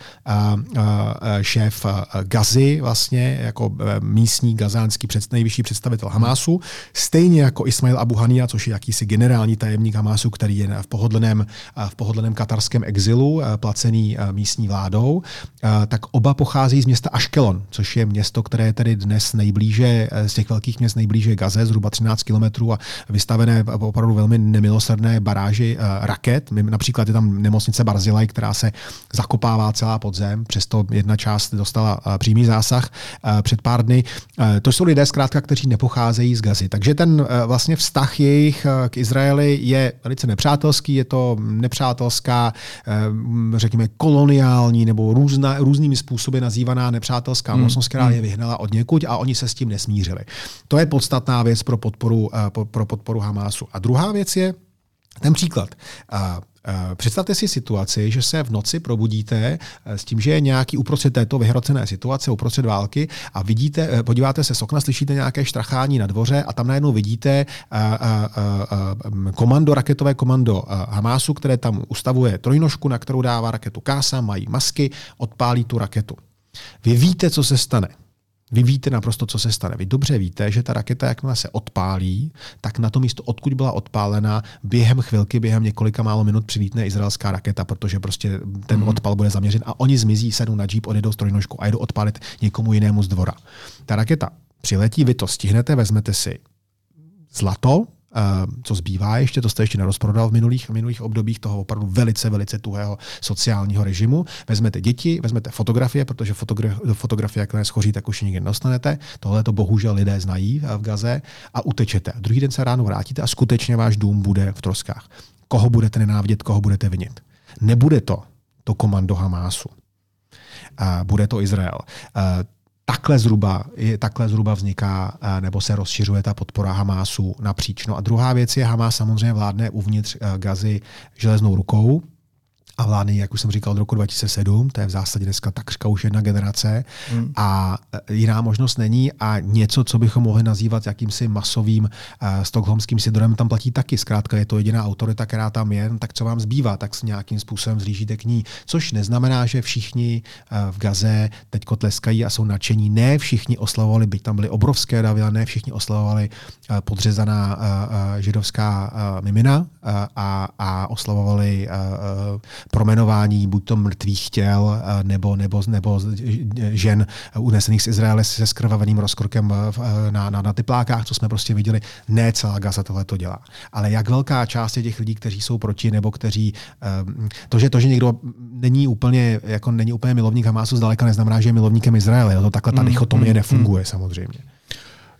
šéf eh, Gazy, vlastně jako eh, místní gazánský před, nejvyšší představitel Hamásu, stejně jako Ismail Abu Hania, což je jakýsi generální tajemník Hamásu, který je v pohodlném, v pohodlném katarském exilu, placený místní vládou, tak oba pochází z města Ashkelon, což je město, které je tedy dnes nejblíže, z těch velkých měst nejblíže Gaze, zhruba 13 kilometrů a vystavené opravdu velmi nemilosrdné baráži raket. Například je tam nemocnice Barzilaj, která se zakopává celá podzem, přesto jedna část dostala eh, přímý zásah eh, před pár dny. Eh, to jsou lidé zkrátka, kteří nepocházejí z Gazy. Takže ten vlastně vztah jejich k Izraeli je velice nepřátelský, je to nepřátelská, řekněme, koloniální nebo různá, různými způsoby nazývaná nepřátelská hmm. mocnost, která hmm. je vyhnala od někud a oni se s tím nesmířili. To je podstatná věc pro podporu, pro podporu Hamásu. A druhá věc je ten příklad. Eh, představte si situaci, že se v noci probudíte eh, s tím, že je nějaký uprostřed této vyhrocené situace, uprostřed války a vidíte, eh, podíváte se z okna, slyšíte nějaké štrachání na dvoře a tam najednou vidíte komando, raketové komando Hamásu, které tam ustavuje trojnožku, na kterou dává raketu Kása, mají masky, odpálí tu raketu. Vy víte, co se stane. Vy víte naprosto, co se stane. Vy dobře víte, že ta raketa, jakmile se odpálí, tak na to místo, odkud byla odpálena, během chvilky, během několika málo minut přivítne izraelská raketa, protože prostě ten mm. odpal bude zaměřen a oni zmizí, sednou na jeep, odjedou strojnožku a jdou odpálit někomu jinému z dvora. Ta raketa přiletí, vy to stihnete, vezmete si zlato, co zbývá ještě, to jste ještě nerozprodal v minulých, v minulých obdobích toho opravdu velice, velice tuhého sociálního režimu. Vezmete děti, vezmete fotografie, protože fotogra- fotografie, jak schoří, tak už nikdy nedostanete. Tohle to bohužel lidé znají v Gaze a utečete. A druhý den se ráno vrátíte a skutečně váš dům bude v troskách. Koho budete nenávidět, koho budete vinit? Nebude to to komando Hamásu. Uh, bude to Izrael. Uh, takhle zhruba, takhle zhruba vzniká eh, nebo se rozšiřuje ta podpora Hamásu napříč. No a druhá věc je, Hamás samozřejmě vládne uvnitř eh, Gazy železnou rukou, a vládne, jak už jsem říkal, od roku 2007, to je v zásadě dneska takřka už jedna generace hmm. a e, jiná možnost není a něco, co bychom mohli nazývat jakýmsi masovým uh, stokholmským syndromem, tam platí taky. Zkrátka je to jediná autorita, která tam je, tak co vám zbývá, tak s nějakým způsobem zlížíte k ní. Což neznamená, že všichni uh, v Gaze teď tleskají a jsou nadšení. Ne všichni oslavovali, byť tam byly obrovské davy, ne všichni oslavovali uh, podřezaná uh, uh, židovská uh, mimina uh, a, a oslavovali uh, promenování buď to mrtvých těl eh, nebo, nebo, nebo žen unesených z Izraele se skrvaveným rozkrokem eh, na, na, na typlákách, co jsme prostě viděli. Ne celá Gaza tohle to dělá. Ale jak velká část těch lidí, kteří jsou proti nebo kteří eh, to, že, to, že někdo není úplně, jako není úplně milovník Hamásu, zdaleka neznamená, že je milovníkem Izraele. To takhle ta mm, dichotomie mm, nefunguje mm. samozřejmě.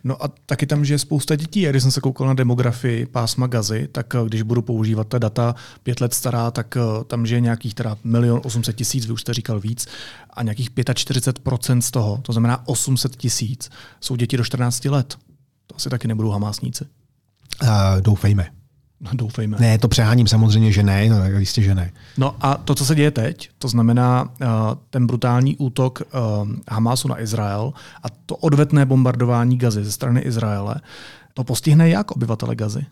No a taky tam, že je spousta dětí. Když jsem se koukal na demografii pásma Gazy, tak eh, když budu používat ta data pět let stará, tak eh, tam žije nějakých teda milion 800 tisíc, vy už jste říkal víc, a nějakých 45% z toho, to znamená 800 tisíc, jsou děti do 14 let. To asi taky nebudou hamásníci. Uh, doufejme. No, doufejme. Ne, to přeháním samozřejmě, že ne, no, jistě, že ne. No a to, co se děje teď, to znamená uh, ten brutální útok uh, Hamasu na Izrael a to odvetné bombardování Gazy ze strany Izraele, to postihne jak obyvatele Gazy?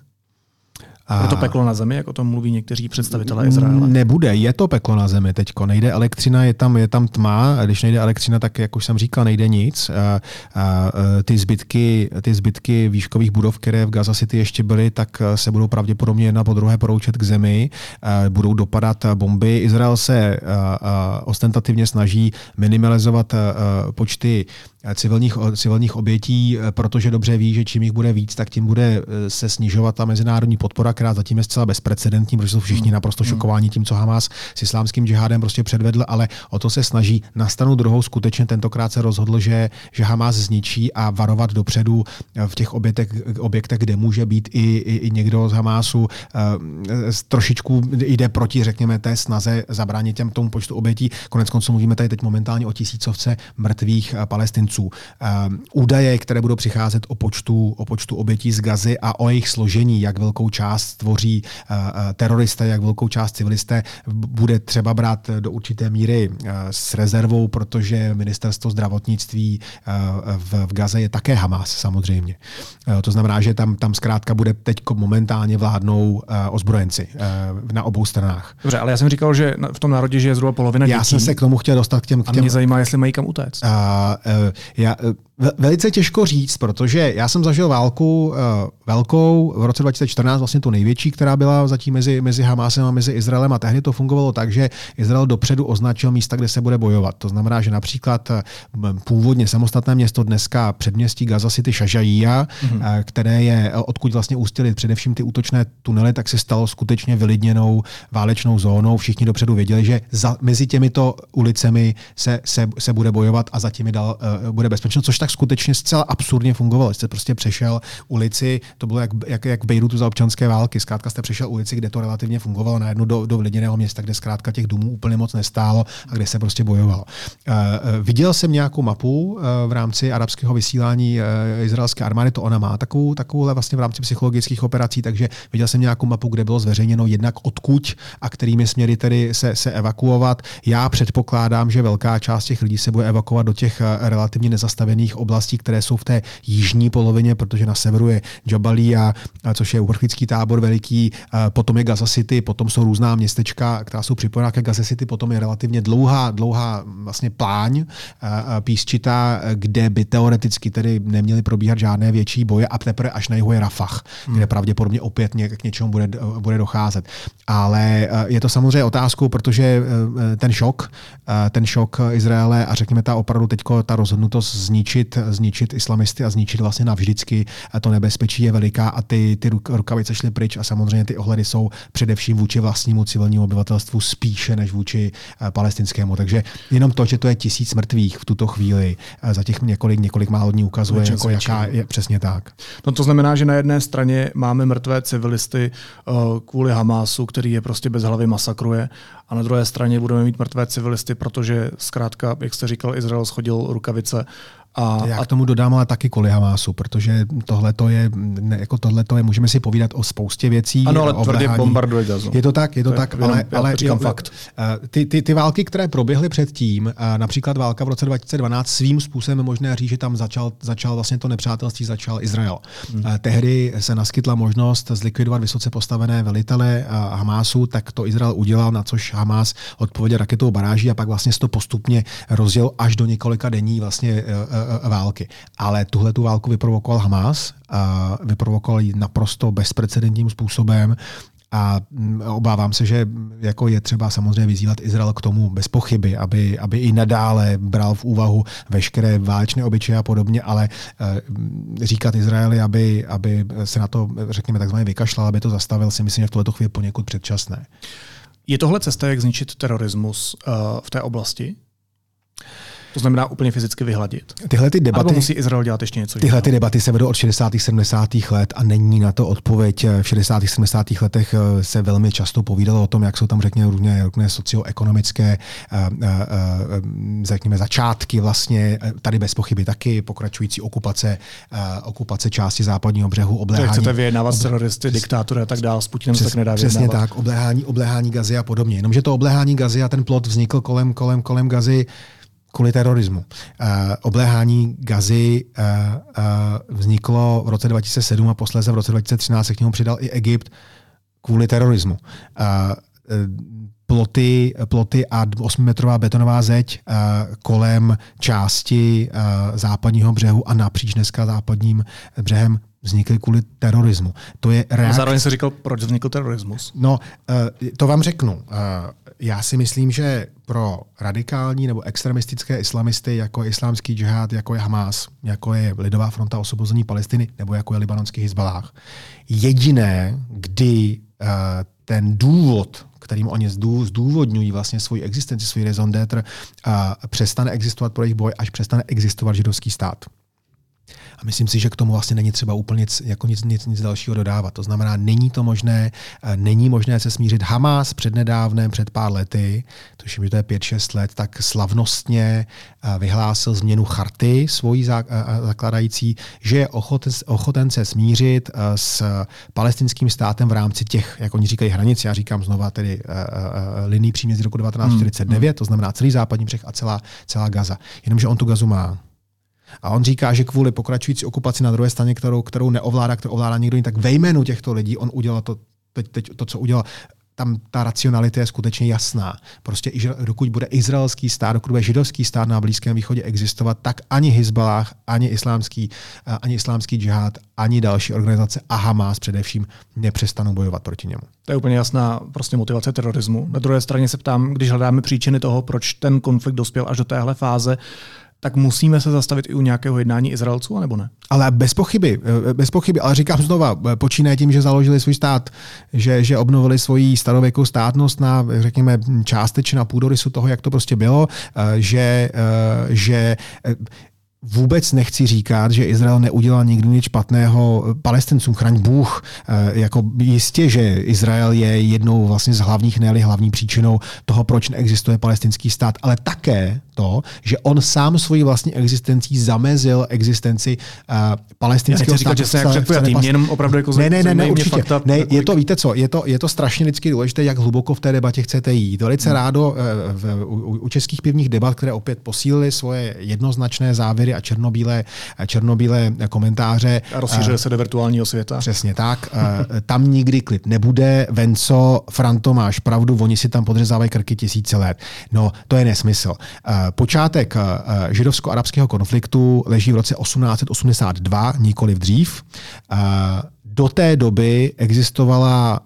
A... Je to peklo na zemi, jak o tom mluví někteří představitelé Izraele? Nebude, je to peklo na zemi teď. Nejde elektřina, je tam, je tam tma, a když nejde elektřina, tak jak už jsem říkal, nejde nic. A, a, ty, zbytky, ty zbytky výškových budov, které v Gaza City ještě byly, tak se budou pravděpodobně jedna po druhé poroučet k zemi, a budou dopadat bomby. Izrael se a, a, ostentativně snaží minimalizovat a, počty civilních, civilních obětí, eh, protože dobře ví, že čím jich bude víc, tak tím bude eh, se snižovat ta mezinárodní podpora, která zatím je zcela bezprecedentní, protože jsou všichni hmm. naprosto hmm. šokováni tím, co Hamas s islámským džihádem prostě předvedl, ale o to se snaží. Na stranu druhou skutečně tentokrát se rozhodl, že, že Hamas zničí a varovat dopředu eh, v těch objektech, objektech kde může být i, i, i někdo z Hamásu, trošičku jde proti, řekněme, té snaze zabránit těm tomu počtu obětí. Konec konců mluvíme tady teď momentálně o tisícovce mrtvých palestinců Palestinců. Ehm, údaje, které budou přicházet o počtu, o počtu obětí z Gazy a o jejich složení, jak velkou část tvoří eh, eh, teroristé, jak velkou část civilisté, bude třeba brát do určité míry eh, s rezervou, protože ministerstvo zdravotnictví v, v Gaze je také Hamas samozřejmě. To znamená, že tam, tam zkrátka bude teď momentálně vládnou ozbrojenci na obou stranách. Dobře, ale já jsem říkal, že v tom národě je zhruba polovina dětí. Já jsem se k tomu chtěl dostat k těm. K těm... A mě zajímá, jestli mají kam utéct. Uh, uh, já, Velice těžko říct, protože já jsem zažil válku uh, velkou v roce 2014, vlastně tu největší, která byla zatím mezi, mezi Hamásem a mezi Izraelem a tehdy to fungovalo tak, že Izrael dopředu označil místa, kde se bude bojovat. To znamená, že například uh, původně samostatné město dneska předměstí Gaza City Shajaiya, mm-hmm. které je, odkud vlastně ústily především ty útočné tunely, tak se stalo skutečně vylidněnou válečnou zónou. Všichni dopředu věděli, že za, mezi těmito ulicemi se, se, se bude bojovat a za těmi dal, uh, bude bezpečno, což tak skutečně zcela absurdně fungovalo. Jste prostě přešel ulici, to bylo jak, jak, jak v Bejrutu za občanské války. Zkrátka jste přešel ulici, kde to relativně fungovalo, najednou do, do vliděného města, kde zkrátka těch důmů úplně moc nestálo a kde se prostě bojovalo. Uh, viděl jsem nějakou mapu uh, v rámci arabského vysílání uh, izraelské armády, to ona má takovou, takovouhle vlastně v rámci psychologických operací, takže viděl jsem nějakou mapu, kde bylo zveřejněno jednak odkud a kterými směry tedy se, se evakuovat. Já předpokládám, že velká část těch lidí se bude evakuovat do těch relativně nezastavených těch oblastí, které jsou v té jižní polovině, protože na severu je Jabalia, což je uprchlický tábor veliký, potom je Gaza City, potom jsou různá městečka, která jsou připojená ke Gaza City, potom je relativně dlouhá, dlouhá vlastně pláň písčitá, kde by teoreticky tedy neměly probíhat žádné větší boje a teprve až na jihu je Rafah, hmm. kde pravděpodobně opět k něčemu bude, bude docházet. Ale je to samozřejmě otázkou, protože ten šok, ten šok Izraele a řekněme ta opravdu teď ta rozhodnutost zničit, zničit islamisty a zničit vlastně navždycky to nebezpečí je veliká a ty, ty rukavice šly pryč a samozřejmě ty ohledy jsou především vůči vlastnímu civilnímu obyvatelstvu spíše než vůči palestinskému. Takže jenom to, že to je tisíc mrtvých v tuto chvíli, za těch několik, několik málo dní ukazuje, jako jaká je přesně tak. No to znamená, že na jedné straně máme mrtvé civilisty kvůli Hamásu, který je prostě bez hlavy masakruje a na druhé straně budeme mít mrtvé civilisty, protože zkrátka, jak jste říkal, Izrael schodil rukavice a, Já k tomu dodám ale taky kvůli Hamásu, protože tohle je, ne, jako tohleto je, můžeme si povídat o spoustě věcí. Ano, ale tvrdě bombarduje Gazu. Je to tak, je to, to tak, jenom, ale, ale říkám fakt. Eh, ty, ty, ty, války, které proběhly předtím, eh, například válka v roce 2012, svým způsobem možné říct, že tam začal, začal vlastně to nepřátelství, začal Izrael. Hmm. Eh, tehdy se naskytla možnost zlikvidovat vysoce postavené velitele Hamásu, tak to Izrael udělal, na což Hamás odpověděl raketou baráží a pak vlastně to postupně rozděl až do několika denní vlastně války. Ale tuhle tu válku vyprovokoval Hamas, a vyprovokoval ji naprosto bezprecedentním způsobem a mm, obávám se, že jako je třeba samozřejmě vyzývat Izrael k tomu bez pochyby, aby, aby i nadále bral v úvahu veškeré válečné obyčeje a podobně, ale eh, říkat Izraeli, aby, aby se na to, řekněme, takzvaně vykašlal, aby to zastavil, si myslím, že v tuhle chvíli poněkud předčasné. Je tohle cesta, jak zničit terorismus v té oblasti? To znamená úplně fyzicky vyhladit. Tyhle ty debaty, musí Izrael dělat ještě něco Tyhle ty debaty se vedou od 60. 70. let a není na to odpověď. V 60. 70. letech eh, se velmi často povídalo o tom, jak jsou tam řekněme různé, různé socioekonomické eh, eh, řekněme, začátky vlastně, tady bez pochyby taky, pokračující okupace, okupace části západního břehu, obléhání. chcete vyjednávat s teroristy, diktátory a tak dále, s Putinem Přes, tak nedá Přesně vyjednávat. tak, obléhání, obléhání Gazy a podobně. Jenomže to obléhání Gazy a ten plot vznikl kolem, kolem, kolem Gazy kvůli terorismu. Uh, obléhání Gazy uh, uh, vzniklo v roce 2007 a posléze v roce 2013 se k němu přidal i Egypt kvůli terorismu. Ploty, ploty a 8-metrová betonová zeď kolem části západního břehu a napříč dneska západním břehem vznikly kvůli terorismu. To je reakce... A zároveň se říkal, proč vznikl terorismus. No, to vám řeknu já si myslím, že pro radikální nebo extremistické islamisty, jako je islámský džihad, jako je Hamas, jako je Lidová fronta osvobození Palestiny nebo jako je libanonský Hezbalách, jediné, kdy uh, ten důvod, kterým oni zdůvodňují vlastně svoji existenci, svůj raison d'être, uh, přestane existovat pro jejich boj, až přestane existovat židovský stát. A myslím si, že k tomu vlastně není třeba úplně nic, jako nic, nic, nic dalšího dodávat. To znamená, není to možné, eh, není možné se smířit. Hamas přednedávnem, před pár lety, tuším, že to je 5-6 let, tak slavnostně eh, vyhlásil změnu charty svojí eh, zakladající, že je ochoten, ochoten se smířit s palestinským státem v rámci těch, jak oni říkají, hranic, já říkám znova tedy liní příměří roku 1949, hmm. to znamená celý západní břeh a celá, celá Gaza. Jenomže on tu Gazu má. A on říká, že kvůli pokračující okupaci na druhé straně, kterou, kterou neovládá, kterou ovládá někdo jiný, tak ve jménu těchto lidí on udělal to, teď, teď, to, co udělal tam ta racionalita je skutečně jasná. Prostě dokud bude izraelský stát, dokud bude židovský stát na Blízkém východě existovat, tak ani Hezbalah, ani islámský, ani islámský džihad, ani další organizace a Hamas především nepřestanou bojovat proti němu. To je úplně jasná prostě motivace terorismu. Na druhé straně se ptám, když hledáme příčiny toho, proč ten konflikt dospěl až do téhle fáze, tak musíme se zastavit i u nějakého jednání Izraelců, nebo ne? Ale bez pochyby, eh, bez pochyby. Ale říkám znova, eh, počínaje tím, že založili svůj stát, že, že obnovili svoji starověkou státnost na, řekněme, částečně na půdorysu toho, jak to prostě bylo, eh, že, že Vůbec nechci říkat, že Izrael neudělal nikdy nic špatného palestincům, chraň Bůh. E, jako jistě, že Izrael je jednou vlastně z hlavních, ne hlavní příčinou toho, proč neexistuje palestinský stát, ale také to, že on sám svoji vlastní existencí zamezil existenci uh, palestinského státu. že se jak jenom opravdu jako ne, ne, ne, ne, určitě. Fakta, ne, je to, víte co, je to, je to strašně vždycky důležité, jak hluboko v té debatě chcete jít. Velice hmm. rádo uh, v, u, u českých pivních debat, které opět posílily svoje jednoznačné závěry a černobílé, černobílé komentáře. A rozšířuje se do virtuálního světa. Přesně tak. [laughs] Tam nikdy klid nebude. Venco, Franto, máš pravdu, oni si tam podřezávají krky tisíce let. No, to je nesmysl. Počátek židovsko-arabského konfliktu leží v roce 1882, nikoli dřív. Do té doby existovala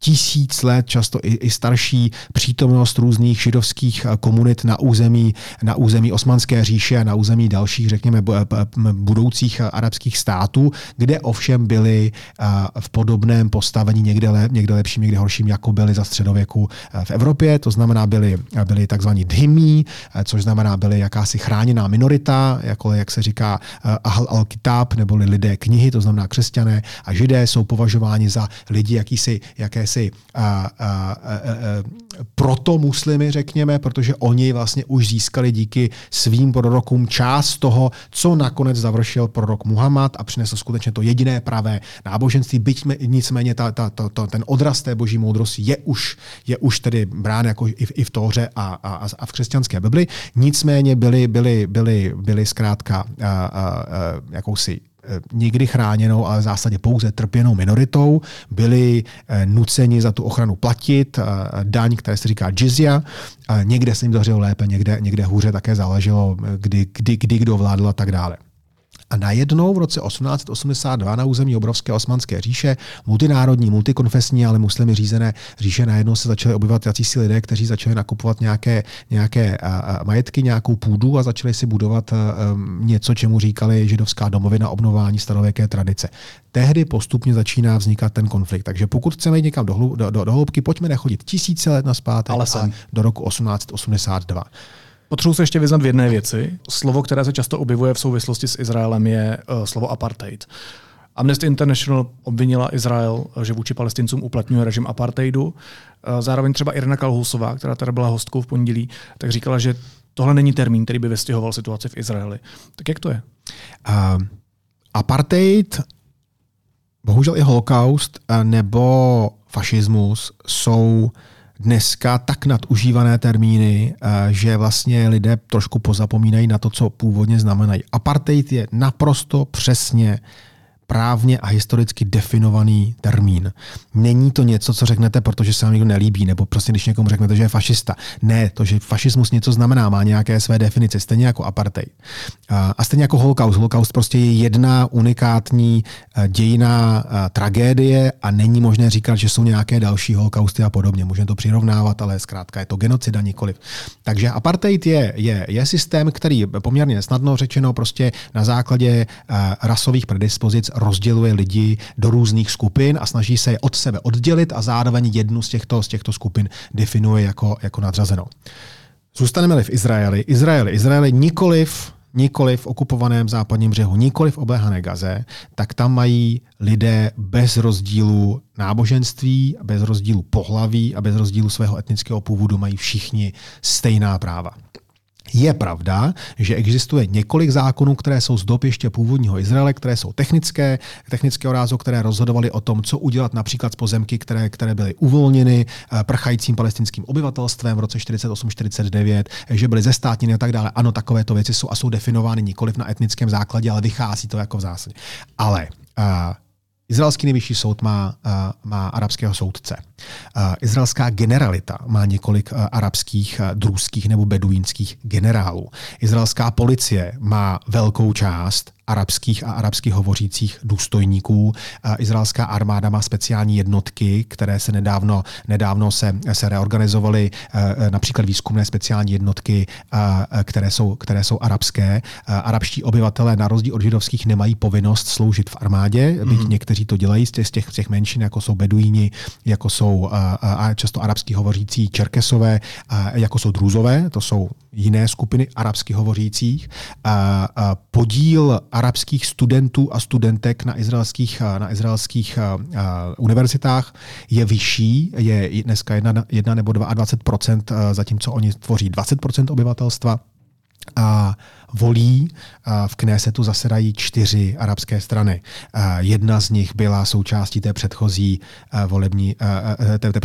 tisíc let, často i, i starší přítomnost různých židovských eh, komunit na území, na území Osmanské říše a na území dalších, řekněme, budoucích eh, arabských států, kde ovšem byly eh, v podobném postavení někde, le, někde lepším, někde horším, jako byly za středověku v Evropě. To znamená, byli, byli takzvaní dhimí, což znamená, byly jakási chráněná minorita, jako jak se říká Ahl al-Kitab, neboli lidé knihy, to znamená křesťané a židé jsou považováni za lidi jakýsi, jaké jakési a, a, a, a, proto muslimy, řekněme, protože oni vlastně už získali díky svým prorokům část toho, co nakonec završil prorok Muhammad a přinesl skutečně to jediné pravé náboženství. Byť nicméně ta, ta, ta, ta, ten odraz té boží moudrosti je už, je už tedy brán jako i, v, i v Tóře a, a, a v křesťanské Bibli. Nicméně byli, byli, byli, byli zkrátka a, a, a, jakousi někdy chráněnou, ale v zásadě pouze trpěnou minoritou, byli eh, nuceni za tu ochranu platit eh, daň, které se říká jizya. Někde se jim dařilo lépe, někde, někde hůře také záleželo, kdy, kdy, kdy kdo vládl a tak dále. A najednou v roce 1882 na území obrovské osmanské říše, multinárodní, multikonfesní, ale muslimy řízené říše, najednou se začaly objevovat si lidé, kteří začali nakupovat nějaké, nějaké majetky, nějakou půdu a začali si budovat něco, čemu říkali židovská domovina obnování starověké tradice. Tehdy postupně začíná vznikat ten konflikt. Takže pokud chceme jít někam do, do, do, do hloubky, pojďme nechodit tisíce let na zpátek, ale do roku 1882. Potřebuji se ještě vyznat v jedné věci. Slovo, které se často objevuje v souvislosti s Izraelem, je uh, slovo apartheid. Amnesty International obvinila Izrael, že vůči palestincům uplatňuje režim apartheidu. Eh, zároveň třeba Irna Kalhusová, která tady byla hostkou v pondělí, tak říkala, že tohle není termín, který by vystihoval situaci v Izraeli. Tak jak to je? Uh, apartheid, bohužel i holokaust nebo fašismus jsou dneska tak nadužívané termíny, eh, že vlastně lidé trošku pozapomínají na to, co původně znamenají. Apartheid je naprosto přesně právně a historicky definovaný termín. Není to něco, co řeknete, protože se vám někdo nelíbí, nebo prostě když někomu řeknete, že je fašista. Ne, to, že fašismus něco znamená, má nějaké své definice, stejně jako apartheid. A stejně jako holokaust. Holokaust prostě je jedna unikátní eh, dějiná eh, tragédie a není možné říkat, že jsou nějaké další holokausty a podobně. Můžeme to přirovnávat, ale zkrátka je to genocida nikoliv. Takže apartheid je, je, je systém, který poměrně snadno řečeno prostě na základě uh, rasových predispozic rozděluje lidi do různých skupin a snaží se je od sebe oddělit a zároveň jednu z těchto, z těchto skupin definuje jako, jako nadřazenou. Zůstaneme-li v Izraeli. Izraeli, Izraeli nikoliv nikoli v okupovaném západním břehu, nikoli v obléhané Gaze, tak tam mají lidé bez rozdílu náboženství, bez rozdílu pohlaví a bez rozdílu svého etnického původu mají všichni stejná práva. Je pravda, že existuje několik zákonů, které jsou z dob ještě původního Izraele, které jsou technické, technického rázu, které rozhodovaly o tom, co udělat například z pozemky, které, které byly uvolněny eh, prchajícím palestinským obyvatelstvem v roce 48-49, že byly zestátněny a tak dále. Ano, takovéto věci jsou a jsou definovány nikoliv na etnickém základě, ale vychází to jako v zásadě. Ale uh, Izraelský nejvyšší soud má, uh, má arabského soudce. Uh, izraelská generalita má několik uh, arabských, druských nebo beduínských generálů. Izraelská policie má velkou část arabských a arabsky hovořících důstojníků. Izraelská armáda má speciální jednotky, které se nedávno, nedávno se, se reorganizovaly, například výzkumné speciální jednotky, které jsou, které jsou arabské. Arabští obyvatelé na rozdíl od židovských nemají povinnost sloužit v armádě, byť mm-hmm. někteří to dělají z těch, z těch, těch menšin, jako jsou beduíni, jako jsou a často arabsky hovořící čerkesové, jako jsou druzové, to jsou jiné skupiny arabsky hovořících. Podíl arabských studentů a studentek na izraelských, na izraelských univerzitách je vyšší, je dneska 1, 1 nebo 22% zatímco oni tvoří 20% obyvatelstva. A volí. V Knesetu zasedají čtyři arabské strany. Jedna z nich byla součástí té předchozí volební, té, té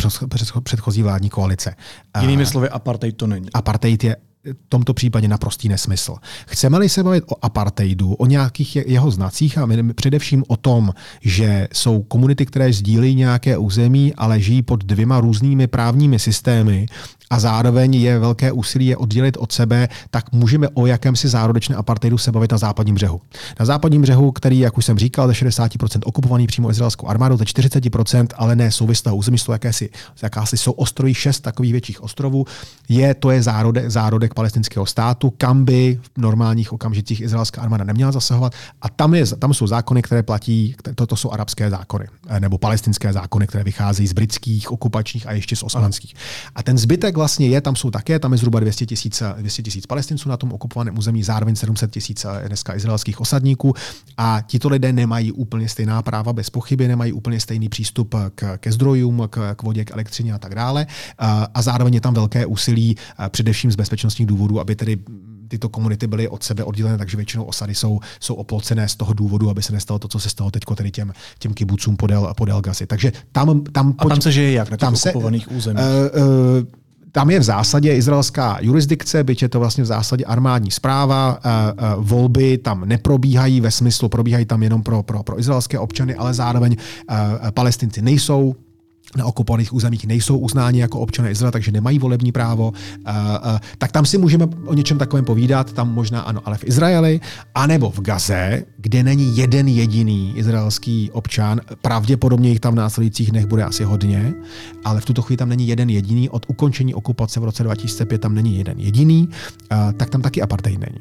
předchozí vládní koalice. Jinými slovy, apartheid to není. Apartheid je v tomto případě naprostý nesmysl. Chceme-li se bavit o apartheidu, o nějakých jeho znacích a především o tom, že jsou komunity, které sdílejí nějaké území, ale žijí pod dvěma různými právními systémy a zároveň je velké úsilí je oddělit od sebe, tak můžeme o jakémsi zárodečné apartheidu se bavit na západním břehu. Na západním břehu, který, jak už jsem říkal, ze 60% okupovaný přímo izraelskou armádou, ze 40%, ale ne souvislého území, jsou jakési, jakási jsou ostroví, šest takových větších ostrovů, je, to je zárodek, zárodek palestinského státu, kam by v normálních okamžicích izraelská armáda neměla zasahovat. A tam, je, tam jsou zákony, které platí, to, to jsou arabské zákony, eh, nebo palestinské zákony, které vycházejí z britských, okupačních a ještě z osmanských. A ten zbytek vlastně je, tam jsou také, tam je zhruba 200 tisíc 200 tisíc palestinců na tom okupovaném území, zároveň 700 tisíc eh, dneska izraelských osadníků. A tito lidé nemají úplně stejná práva, bez pochyby, nemají úplně stejný přístup k, ke zdrojům, k, k vodě, k elektřině a tak dále. A, a zároveň je tam velké úsilí, eh, především z bezpečnostních důvodů, aby tedy tyto komunity byly od sebe oddělené, takže většinou osady jsou, jsou oplocené z toho důvodu, aby se nestalo to, co se stalo teď tedy těm, těm kibucům podél, podél gazy. Takže tam, tam, a tam se žije jak na těch tam okupovaných se, územích? Uh, uh, tam je v zásadě izraelská jurisdikce, byť je to vlastně v zásadě armádní zpráva, volby tam neprobíhají ve smyslu, probíhají tam jenom pro, pro, pro izraelské občany, ale zároveň palestinci nejsou na okupovaných územích nejsou uznáni jako občané Izraele, takže nemají volební právo, tak tam si můžeme o něčem takovém povídat, tam možná ano, ale v Izraeli, anebo v Gaze, kde není jeden jediný izraelský občan, pravděpodobně jich tam v následujících dnech bude asi hodně, ale v tuto chvíli tam není jeden jediný, od ukončení okupace v roce 2005 tam není jeden jediný, tak tam taky apartheid není.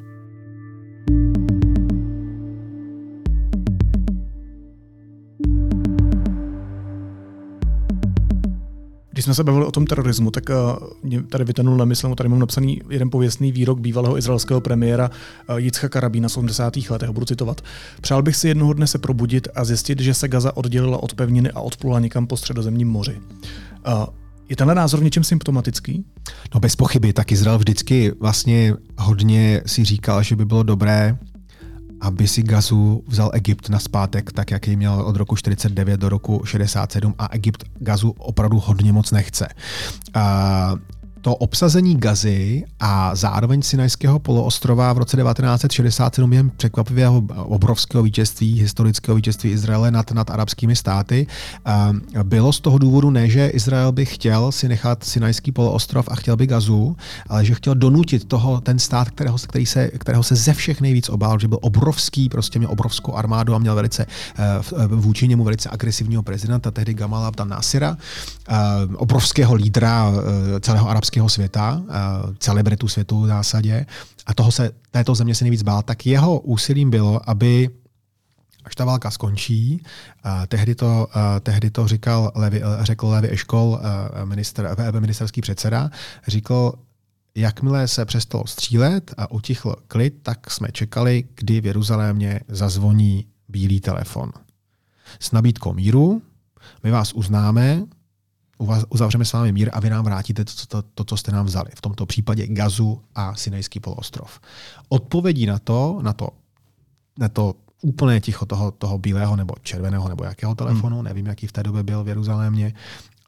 Když jsme se bavili o tom terorismu, tak uh, mě tady vytenul na mysl, tady mám napsaný jeden pověstný výrok bývalého izraelského premiéra uh, Yitzhaka Rabina 70. letech, budu citovat. Přál bych si jednoho dne se probudit a zjistit, že se Gaza oddělila od pevniny a odplula někam po středozemním moři. Uh, je tenhle názor v něčem symptomatický? No bez pochyby, tak Izrael vždycky vlastně hodně si říkal, že by bylo dobré aby si Gazu vzal Egypt na zpátek, tak jak ji měl od roku 49 do roku 67 a Egypt Gazu opravdu hodně moc nechce. Uh, to obsazení Gazy a zároveň Sinajského poloostrova v roce 1967 během překvapivého obrovského vítězství, historického vítězství Izraele nad, nad arabskými státy, bylo z toho důvodu ne, že Izrael by chtěl si nechat Sinajský poloostrov a chtěl by Gazu, ale že chtěl donutit toho, ten stát, kterého, který se, kterého se ze všech nejvíc obál, že byl obrovský, prostě měl obrovskou armádu a měl velice eh, vůči němu velice agresivního prezidenta, tehdy Gamala Abdel Nasira, eh, obrovského lídra eh, celého arabského arabského světa, eh, celebritu světu v zásadě, a toho se, této země se nejvíc bál, tak jeho úsilím bylo, aby až ta válka skončí, uh, tehdy, to, uh, tehdy to říkal Levi, řekl Levi Eškol, minister, ministerský předseda, říkal, jakmile se přestalo střílet a utichl klid, tak jsme čekali, kdy v Jeruzalémě zazvoní bílý telefon. S nabídkou míru, my vás uznáme, uzavřeme s vámi mír a vy nám vrátíte to, to, to, co jste nám vzali. V tomto případě Gazu a Sinajský poloostrov. Odpovědí na to, na to, na to úplné ticho toho, toho bílého nebo červeného nebo jakého telefonu, hmm. nevím, jaký v té době byl v Jeruzalémě,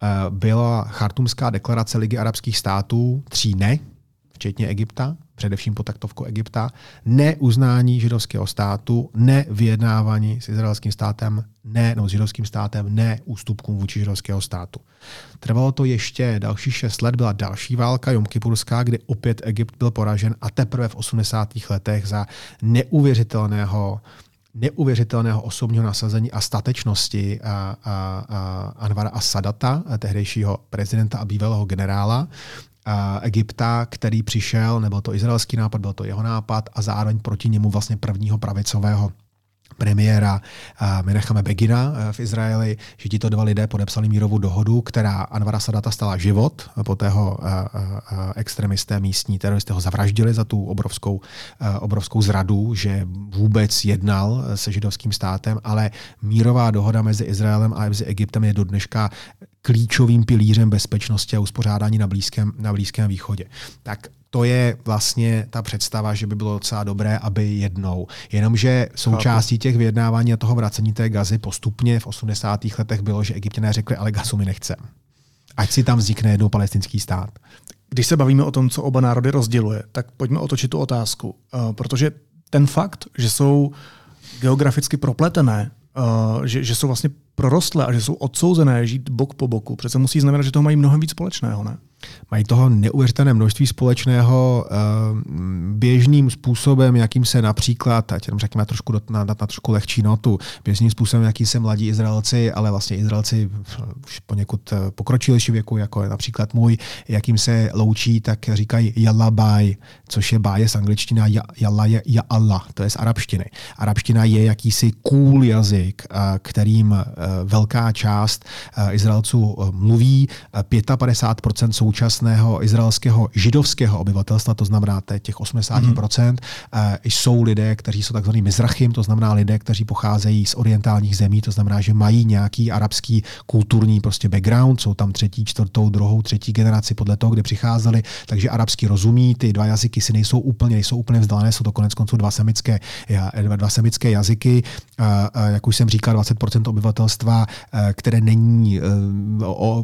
eh, byla chartumská deklarace Ligy arabských států, tří ne, včetně Egypta, především po taktovku Egypta, neuznání židovského státu, ne vyjednávání s izraelským státem, ne, no, s židovským státem, ne ústupkům vůči židovského státu. Trvalo to ještě další šest let, byla další válka Jomkypurská, kdy opět Egypt byl poražen a teprve v 80. letech za neuvěřitelného neuvěřitelného osobního nasazení a statečnosti a, a, a Anvara Asadata, tehdejšího prezidenta a bývalého generála, Egypta, který přišel, nebyl to izraelský nápad, byl to jeho nápad a zároveň proti němu vlastně prvního pravicového premiéra Menachame Begina eh, v Izraeli, že tito dva lidé podepsali mírovou dohodu, která Anvara Sadata stala život, poté ho eh, eh, extremisté místní teroristé ho zavraždili za tu obrovskou, obrovskou zradu, že vůbec jednal se židovským státem, ale mírová dohoda mezi Izraelem a mezi Egyptem je do dneška klíčovým pilířem bezpečnosti a uspořádání na Blízkém, na blízkém východě. Tak to je vlastně ta představa, že by bylo docela dobré, aby jednou. Jenomže součástí těch vyjednávání a toho vracení té gazy postupně v 80. letech bylo, že egyptěné řekli, ale gazu mi nechcem. Ať si tam vznikne jednou palestinský stát. Když se bavíme o tom, co oba národy rozděluje, tak pojďme otočit tu otázku. Uh, protože ten fakt, že jsou geograficky propletené, uh, že, že jsou vlastně prorostlé a že jsou odsouzené žít bok po boku, přece musí znamenat, že toho mají mnohem víc společného, ne? Mají toho neuvěřitelné množství společného uh, běžným způsobem, jakým se například, ať jenom řekněme trošku na, na, na trošku lehčí notu, běžným způsobem, jakým se mladí Izraelci, ale vlastně Izraelci už poněkud eh, pokročilejší věku, jako je například můj, jakým se loučí, tak říkají Yallabaj, což je báje z angličtina Yalla je ya Allah, to je z arabštiny. Arabština je jakýsi cool jazyk, uh, kterým velká část Izraelců mluví, 55% jsou současného izraelského židovského obyvatelstva, to znamená těch 80%, mm-hmm. jsou lidé, kteří jsou takzvaný mizrachim, to znamená lidé, kteří pocházejí z orientálních zemí, to znamená, že mají nějaký arabský kulturní prostě background, jsou tam třetí, čtvrtou, druhou, třetí generaci podle toho, kde přicházeli, takže arabsky rozumí, ty dva jazyky si nejsou úplně, nejsou úplně vzdálené, jsou to konec konců dva semické, dva semické jazyky, jak už jsem říkal, 20% obyvatelstva, které není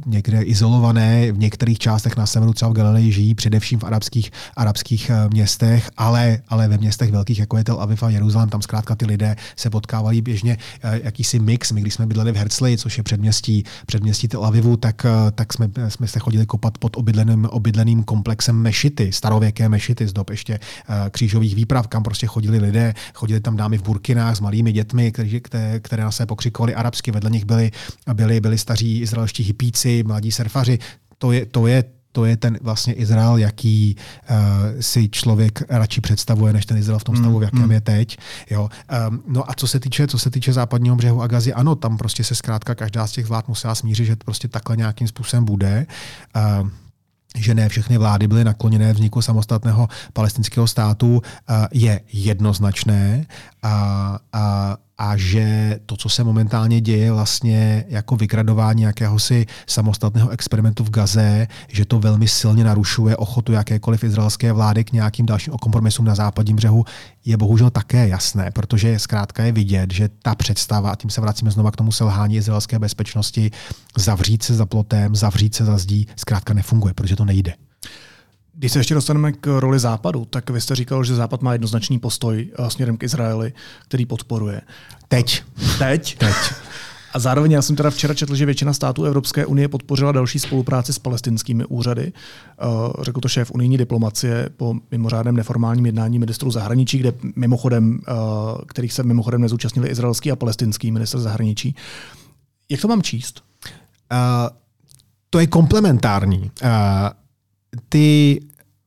někde izolované, v některých částech částech na severu, třeba v Galileji, žijí především v arabských, arabských eh, městech, ale, ale ve městech velkých, jako je Tel Aviv a Jeruzalém, tam zkrátka ty lidé se potkávají běžně eh, jakýsi mix. My, když jsme bydleli v Herzli, což je předměstí, předměstí Tel Avivu, tak, eh, tak jsme, jsme se chodili kopat pod obydleným, obydleným komplexem mešity, starověké mešity z dob ještě křížových výprav, kam prostě chodili lidé, chodili tam dámy v burkinách s malými dětmi, které, které, na se pokřikovali. Arabsky, vedle nich byli, byli, byli staří izraelští hypíci, mladí surfaři, to je, to je to je ten vlastně Izrael, jaký uh, si člověk radši představuje, než ten Izrael v tom stavu, v jakém mm. je teď. Jo. Um, no a co se týče, co se týče západního břehu a Gazy, ano, tam prostě se zkrátka každá z těch vlád musela smířit, že to prostě takhle nějakým způsobem bude. Uh, že ne všechny vlády byly nakloněné vzniku samostatného palestinského státu, je jednoznačné a, a, že to, co se momentálně děje vlastně jako vykradování jakéhosi samostatného experimentu v Gaze, že to velmi silně narušuje ochotu jakékoliv izraelské vlády k nějakým dalším kompromisům na západním břehu, je bohužel také jasné, protože zkrátka je vidět, že ta představa, a tím se vracíme znova k tomu selhání izraelské bezpečnosti, zavřít se za plotem, zavřít se za zdí, zkrátka nefunguje, protože to nejde. Když se ještě dostaneme k roli Západu, tak vy jste říkal, že Západ má jednoznačný postoj eh, směrem k Izraeli, který podporuje. Teď. Teď? Teď. A zároveň já jsem teda včera četl, že většina států Evropské unie podpořila další spolupráci s palestinskými úřady. Uh, řekl to šéf unijní diplomacie po mimořádném neformálním jednání ministrů zahraničí, kde mimochodem, uh, kterých se mimochodem nezúčastnili izraelský a palestinský minister zahraničí. Jak to mám číst? Uh, to je komplementární. Uh, ty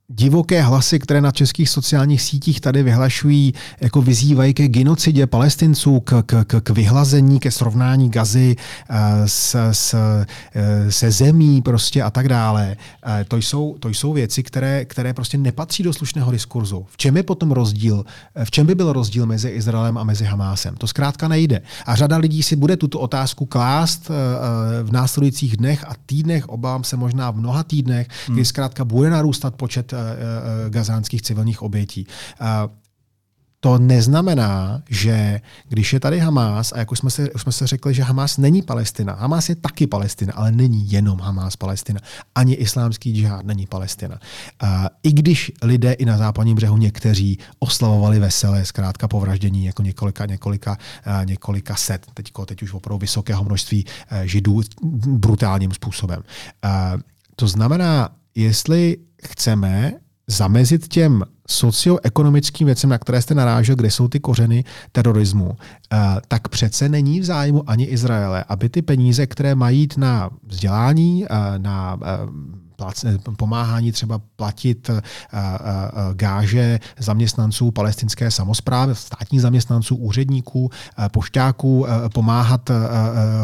divoké hlasy, které na českých sociálních sítích tady vyhlašují, jako vyzývají ke genocidě palestinců, k, k, k, k vyhlazení, ke srovnání gazy eh, s, s, eh, se zemí prostě a tak dále. Eh, to jsou, to jsou věci, které, které prostě nepatří do slušného diskurzu. V čem je potom rozdíl? V čem by byl rozdíl mezi Izraelem a mezi Hamásem? To zkrátka nejde. A řada lidí si bude tuto otázku klást v následujících dnech a týdnech, obávám se možná v mnoha týdnech, kdy hmm. zkrátka bude narůstat počet gazánských civilních obětí. To neznamená, že když je tady Hamás, a jak už jsme, se, už jsme se řekli, že Hamás není Palestina. Hamás je taky Palestina, ale není jenom Hamás Palestina. Ani islámský džihad není Palestina. A I když lidé i na západním břehu někteří oslavovali veselé, zkrátka po vraždění jako několika, několika, několika set, teď, teď už opravdu vysokého množství židů brutálním způsobem. To znamená, jestli chceme zamezit těm socioekonomickým věcem, na které jste narážel, kde jsou ty kořeny terorismu, eh, tak přece není v zájmu ani Izraele, aby ty peníze, které mají jít na vzdělání, eh, na eh, pomáhání třeba platit eh, eh, eh, gáže zaměstnanců palestinské samozprávy, státních zaměstnanců, úředníků, pošťáků, pomáhat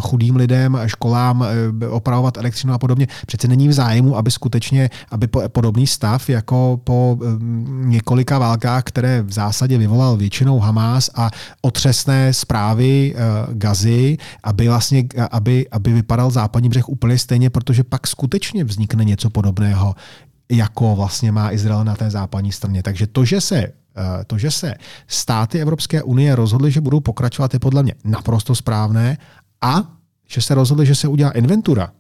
chudým lidem, školám, opravovat elektřinu a podobně. Přece není v zájmu, aby skutečně, aby podobný stav jako po několika válkách, které v zásadě vyvolal většinou Hamás a otřesné zprávy Gazy, aby vlastně, aby, aby vypadal západní břeh úplně stejně, protože pak skutečně vznikne něco něco podobného, jako vlastně má Izrael na té západní straně. Takže to, že se eh, to, že se státy Evropské unie rozhodly, že budou pokračovat, je podle mě naprosto správné a že se rozhodli, že se udělá inventura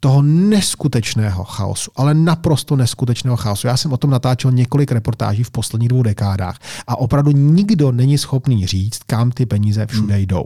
toho neskutečného chaosu, ale naprosto neskutečného chaosu. Já jsem o tom natáčel několik reportáží v posledních dvou dekádách a opravdu nikdo není schopný říct, kam ty peníze všude hmm. jdou.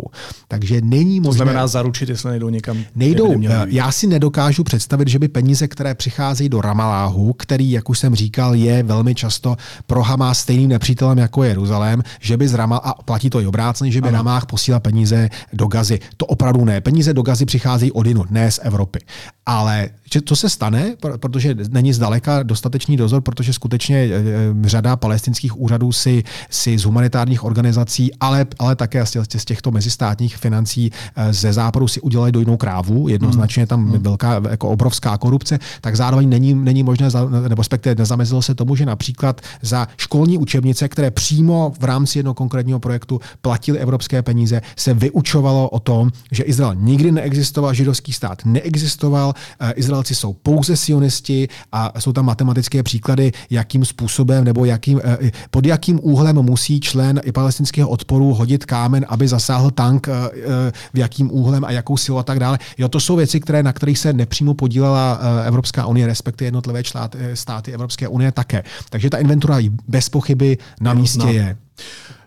Takže není možné... To znamená zaručit, jestli nejdou někam. Nejdou. Já si nedokážu představit, že by peníze, které přicházejí do Ramaláhu, který, jak už jsem říkal, je velmi často pro Hamas stejným nepřítelem jako Jeruzalém, že by z Ramal, a platí to i obráceně, že by Ramách posílal peníze do Gazy. To opravdu ne. Peníze do Gazy přicházejí odinu, ne z Evropy. Ale co se stane, protože není zdaleka dostatečný dozor, protože skutečně e, e, řada palestinských úřadů si, si z humanitárních organizací, ale, ale také z těchto mezistátních financí e, ze západu si udělali dojnou krávu, jednoznačně tam hmm. velká, jako obrovská korupce, tak zároveň není, není možné, nebo respektive nezamezilo se tomu, že například za školní učebnice, které přímo v rámci jednoho konkrétního projektu platily evropské peníze, se vyučovalo o tom, že Izrael nikdy neexistoval, židovský stát neexistoval, Izraelci jsou pouze sionisti a jsou tam matematické příklady, jakým způsobem nebo jakým, pod jakým úhlem musí člen i palestinského odporu hodit kámen, aby zasáhl tank, v jakým úhlem a jakou silu a tak dále. Jo, to jsou věci, které, na kterých se nepřímo podílela Evropská unie, respektive jednotlivé státy Evropské unie také. Takže ta inventura bez pochyby na místě je.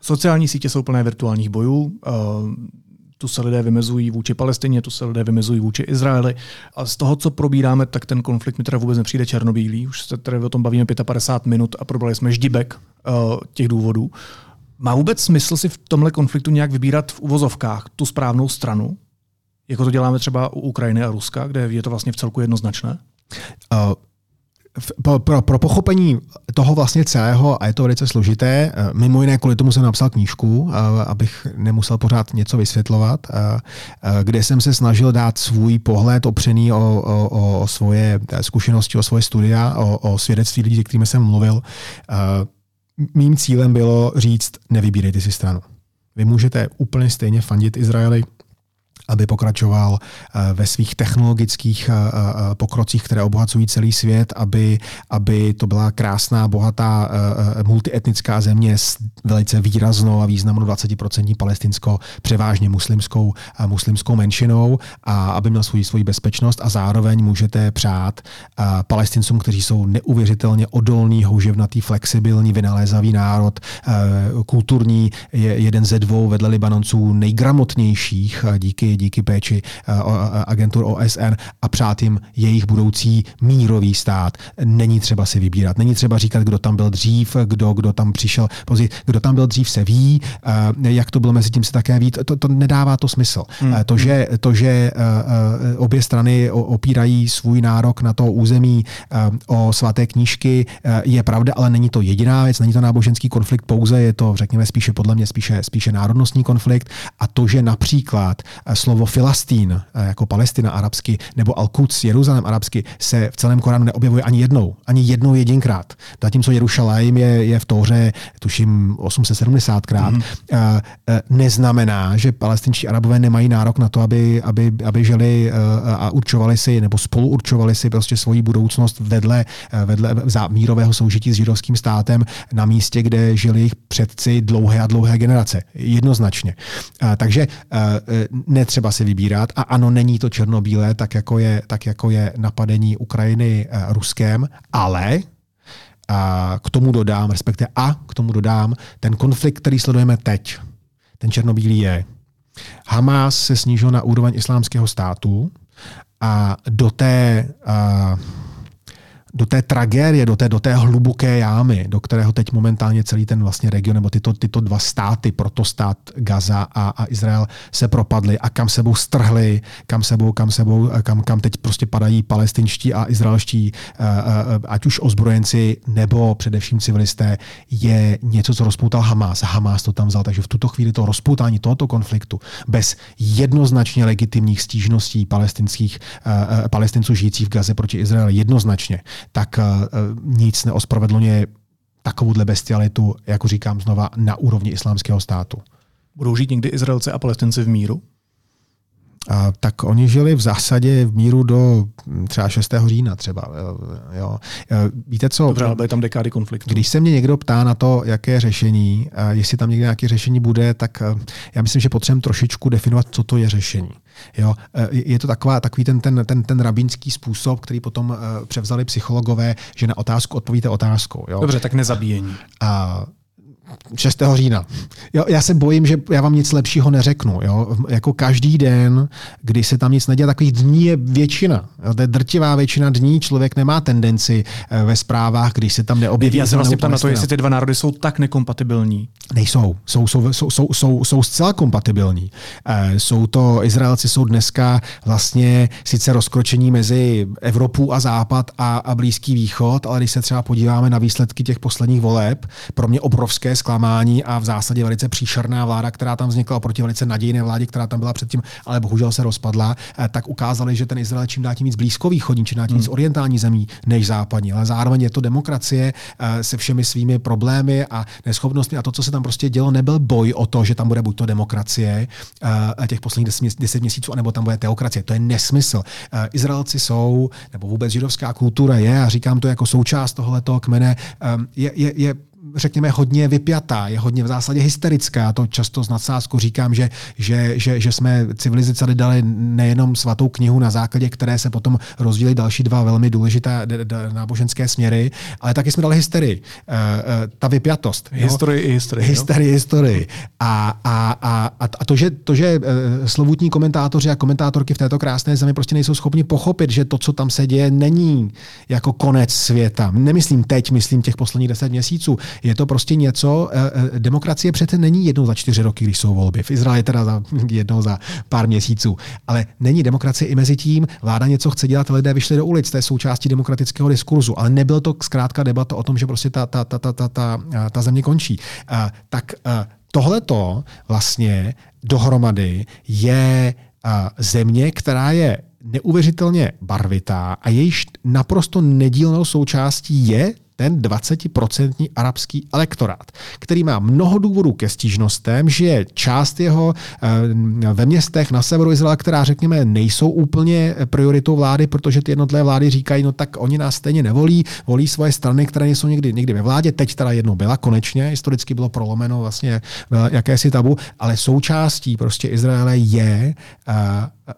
Sociální sítě jsou plné virtuálních bojů. Tu se lidé vymezují vůči Palestině, tu se lidé vymezují vůči Izraeli. A z toho, co probíráme, tak ten konflikt mi teda vůbec nepřijde černobílý. Už se tady o tom bavíme 55 minut a probrali jsme ždibek uh, těch důvodů. Má vůbec smysl si v tomhle konfliktu nějak vybírat v uvozovkách tu správnou stranu? Jako to děláme třeba u Ukrajiny a Ruska, kde je to vlastně v celku jednoznačné? Uh, pro, pro, pro pochopení toho vlastně celého, a je to velice složité, eh, mimo jiné kvůli tomu jsem napsal knížku, eh, abych nemusel pořád něco vysvětlovat, eh, kde jsem se snažil dát svůj pohled opřený o, o, o svoje zkušenosti, o svoje studia, o, o svědectví lidí, s kterými jsem mluvil. Mým cílem bylo říct, nevybírejte si stranu. Vy můžete úplně stejně fandit Izraeli, aby pokračoval eh, ve svých technologických eh, eh, pokrocích, které obohacují celý svět, aby, aby to byla krásná, bohatá multietnická země s velice výraznou a významnou 20% palestinsko, převážně muslimskou, muslimskou menšinou a aby měl svůj, svoji bezpečnost a zároveň můžete přát palestincům, kteří jsou neuvěřitelně odolný, houževnatý, flexibilní, vynalézavý národ, kulturní, je jeden ze dvou vedle Libanonců nejgramotnějších díky díky péči eh, agentur OSN a přát jim jejich budoucí mírový stát. Není třeba si vybírat, není třeba říkat, kdo tam byl dřív, kdo, kdo tam přišel později, kdo tam byl dřív se ví, eh, jak to bylo mezi tím se také ví, to, to nedává to smysl. Hmm. Eh, to, že, to, že obě strany opírají svůj nárok na to území o svaté knížky, je pravda, ale není to jediná věc, není to náboženský konflikt pouze, je to, řekněme, spíše podle mě spíše, spíše národnostní konflikt. A to, že například slovo Filastín eh, jako Palestina arabsky nebo Al-Quds, Jeruzalém arabsky, se v celém Koránu neobjevuje ani jednou. Ani jednou jedinkrát. Zatímco Jerušalém je, je v Tóře, tuším, 870krát. Mm-hmm. Neznamená, že palestinští arabové nemají nárok na to, aby, aby, aby žili a určovali si, nebo spolu určovali si prostě svoji budoucnost vedle, vedle mírového soužití s židovským státem na místě, kde žili jejich předci dlouhé a dlouhé generace. Jednoznačně. Takže netřeba třeba si vybírat. A ano, není to černobílé, tak jako je, tak jako je napadení Ukrajiny uh, Ruskem, ale a k tomu dodám, respektive a k tomu dodám, ten konflikt, který sledujeme teď, ten černobílý je, Hamas se snížil na úroveň islámského státu a do té uh, do té tragédie, do té, do té hluboké jámy, do kterého teď momentálně celý ten vlastně region, nebo tyto, tyto dva státy, protostát Gaza a, a Izrael se propadly a kam sebou strhli, kam sebou, kam sebou, kam, kam teď prostě padají palestinští a izraelští, eh, eh, ať už ozbrojenci nebo především civilisté, je něco, co rozpoutal Hamas. Hamas to tam vzal, takže v tuto chvíli to rozpoutání tohoto konfliktu bez jednoznačně legitimních stížností palestinských, eh, palestinců žijících v Gaze proti Izraeli, jednoznačně tak eh, nic neospravedlňuje takovouhle bestialitu, jako říkám znova, na úrovni islámského státu. Budou žít někdy Izraelci a Palestinci v míru? A, tak oni žili v zásadě v míru do hm, třeba 6. října třeba. Jo. Víte co? Dobře, ale byly tam dekády konfliktu. Když se mě někdo ptá na to, jaké řešení, jestli tam někde nějaké řešení bude, tak já myslím, že potřebujeme trošičku definovat, co to je řešení. Jo, je to taková, takový ten, ten, ten, ten rabínský způsob, který potom převzali psychologové, že na otázku odpovíte otázkou. Jo. Dobře, tak nezabíjení. A 6. října. Jo, já se bojím, že já vám nic lepšího neřeknu. Jo? Jako každý den, kdy se tam nic neděje, takových dní je většina. Jo? To je drtivá většina dní. Člověk nemá tendenci eh, ve zprávách, když se tam neobjeví. Já se vlastně ptám na to, jestli ty dva národy jsou tak nekompatibilní. Nejsou. Jsou, jsou, jsou, jsou, jsou, jsou zcela kompatibilní. Eh, jsou to, Izraelci jsou dneska vlastně sice rozkročení mezi Evropou a Západ a, a Blízký východ, ale když se třeba podíváme na výsledky těch posledních voleb, pro mě obrovské zklamání a v zásadě velice příšerná vláda, která tam vznikla oproti velice nadějné vládě, která tam byla předtím, ale bohužel se rozpadla, eh, tak ukázali, že ten Izrael čím dál tím víc blízkovýchodní, čím dál tím víc hmm. orientální zemí než západní. Ale zároveň je to demokracie eh, se všemi svými problémy a neschopnostmi a to, co se tam prostě dělo, nebyl boj o to, že tam bude buď to demokracie eh, těch posledních deset měsíců, anebo tam bude teokracie. To je nesmysl. Izraelci jsou, nebo vůbec židovská kultura je, a říkám to jako součást tohoto kmene, je, je, je řekněme, hodně vypjatá, je hodně v zásadě hysterická. To často z nadsázku říkám, že, že, že, že jsme civilizaci dali nejenom svatou knihu, na základě které se potom rozdělí další dva velmi důležité náboženské směry, ale taky jsme dali hysterii. Uh, uh, ta vypjatost. Historii i historii. Historii, historii. A, a, a, a to, že, to, že uh, slovutní komentátoři a komentátorky v této krásné zemi prostě nejsou schopni pochopit, že to, co tam se děje, není jako konec světa. Nemyslím teď, myslím těch posledních deset měsíců. Je to prostě něco, eh, eh, demokracie přece není jednou za čtyři roky, když jsou volby. V Izraeli teda za, [laughs] jednou za pár měsíců. Ale není demokracie i mezi tím, vláda něco chce dělat, lidé vyšli do ulic, to je součástí demokratického diskurzu. Ale nebyl to zkrátka debata o tom, že prostě ta, ta, ta, ta, ta, ta, ta země končí. Tak uh, tohleto vlastně dohromady je země, která je neuvěřitelně barvitá a jejíž naprosto nedílnou součástí je ten 20% arabský elektorát, který má mnoho důvodů ke stížnostem, že je část jeho eh, ve městech na severu Izraela, která řekněme nejsou úplně prioritou vlády, protože ty jednotlivé vlády říkají, no tak oni nás stejně nevolí, volí svoje strany, které nejsou někdy, někdy ve vládě, teď teda jednou byla konečně, historicky bylo prolomeno vlastně jakési tabu, ale součástí prostě Izraele je uh,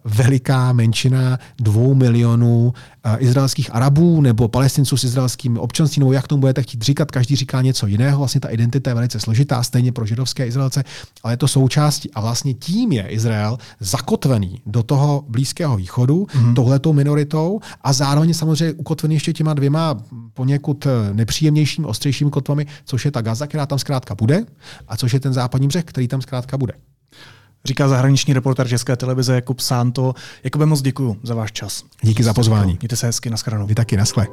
veliká menšina dvou milionů eh, izraelských Arabů nebo palestinců s izraelským občanstvím, nebo jak tomu budete chtít říkat, každý říká něco jiného. Vlastně ta identita je velice složitá, stejně pro židovské Izraelce, ale je to součástí. A vlastně tím je Izrael zakotvený do toho Blízkého východu, mm-hmm. tohletou minoritou a zároveň samozřejmě ukotvený ještě těma dvěma poněkud eh, nepříjemnějšími, ostřejšími kotvami, což je ta Gaza, která tam zkrátka bude, a což je ten západní břeh, který tam zkrátka bude říká zahraniční reporter České televize Jakub Sánto. Jakube, moc děkuji za váš čas. Díky za pozvání. Mějte se hezky, nashledanou. Vy taky, naschle.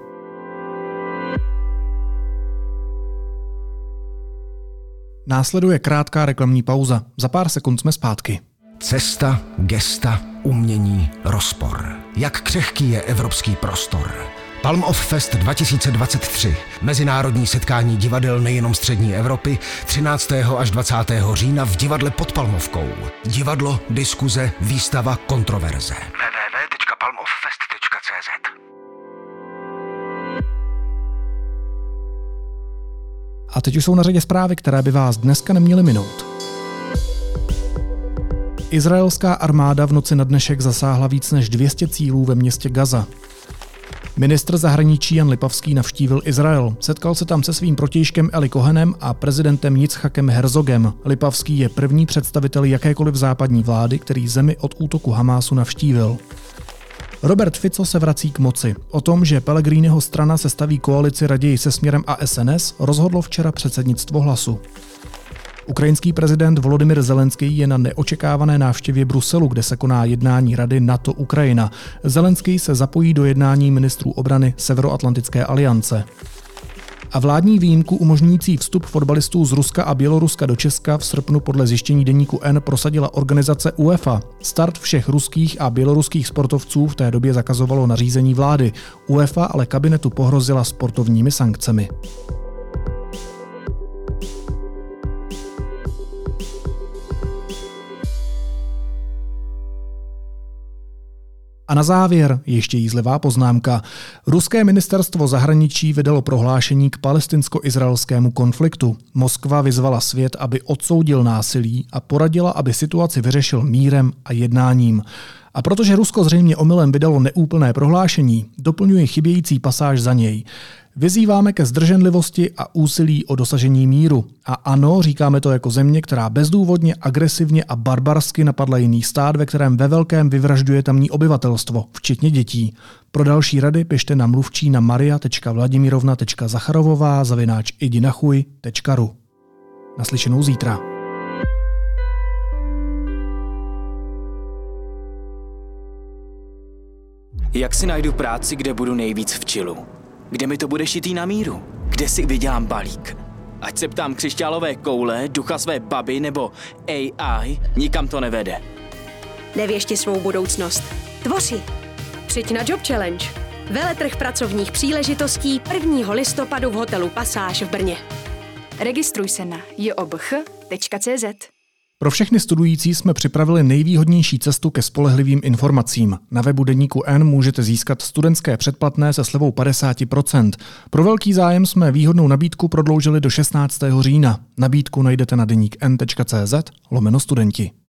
Následuje krátká reklamní pauza. Za pár sekund jsme zpátky. Cesta, gesta, umění, rozpor. Jak křehký je evropský prostor? Palm of Fest 2023. Mezinárodní setkání divadel nejenom střední Evropy 13. až 20. října v divadle pod Palmovkou. Divadlo, diskuze, výstava, kontroverze. www.palmoffest.cz A teď už jsou na řadě zprávy, které by vás dneska neměly minout. Izraelská armáda v noci na dnešek zasáhla víc než 200 cílů ve městě Gaza. Ministr zahraničí Jan Lipavský navštívil Izrael. Setkal se tam se svým protějškem Eli Kohenem a prezidentem Yitzhakem Herzogem. Lipavský je první představitel jakékoliv západní vlády, který zemi od útoku Hamásu navštívil. Robert Fico se vrací k moci. O tom, že Pellegriniho strana se staví koalici raději se směrem a SNS, rozhodlo včera předsednictvo hlasu. Ukrajinský prezident Volodymyr Zelenský je na neočekávané návštěvě Bruselu, kde se koná jednání Rady NATO-Ukrajina. Zelenský se zapojí do jednání ministrů obrany Severoatlantické aliance. A vládní výjimku umožňující vstup fotbalistů z Ruska a Běloruska do Česka v srpnu podle zjištění deníku N prosadila organizace UEFA. Start všech ruských a běloruských sportovců v té době zakazovalo nařízení vlády. UEFA ale kabinetu pohrozila sportovními sankcemi. A na závěr ještě jízlivá poznámka. Ruské ministerstvo zahraničí vydalo prohlášení k palestinsko-izraelskému konfliktu. Moskva vyzvala svět, aby odsoudil násilí a poradila, aby situaci vyřešil mírem a jednáním. A protože Rusko zřejmě omylem vydalo neúplné prohlášení, doplňuji chybějící pasáž za něj. Vyzýváme ke zdrženlivosti a úsilí o dosažení míru. A ano, říkáme to jako země, která bezdůvodně, agresivně a barbarsky napadla jiný stát, ve kterém ve velkém vyvražďuje tamní obyvatelstvo, včetně dětí. Pro další rady pište na mluvčí na maria.vladimirovna.zacharovová zavináč idinachuj.ru Naslyšenou zítra. Jak si najdu práci, kde budu nejvíc v čilu? Kde mi to bude šitý na míru? Kde si vydělám balík? Ať se ptám křišťálové koule, ducha své baby nebo AI, nikam to nevede. Nevěšti svou budoucnost. Tvoři. Přijď na Job Challenge. Veletrh pracovních příležitostí 1. listopadu v hotelu Pasáž v Brně. Registruj se na jobch.cz. Pro všechny studující jsme připravili nejvýhodnější cestu ke spolehlivým informacím. Na webu Deníku N můžete získat studentské předplatné se slevou 50%. Pro velký zájem jsme výhodnou nabídku prodloužili do 16. října. Nabídku najdete na deníkn.cz lomeno studenti.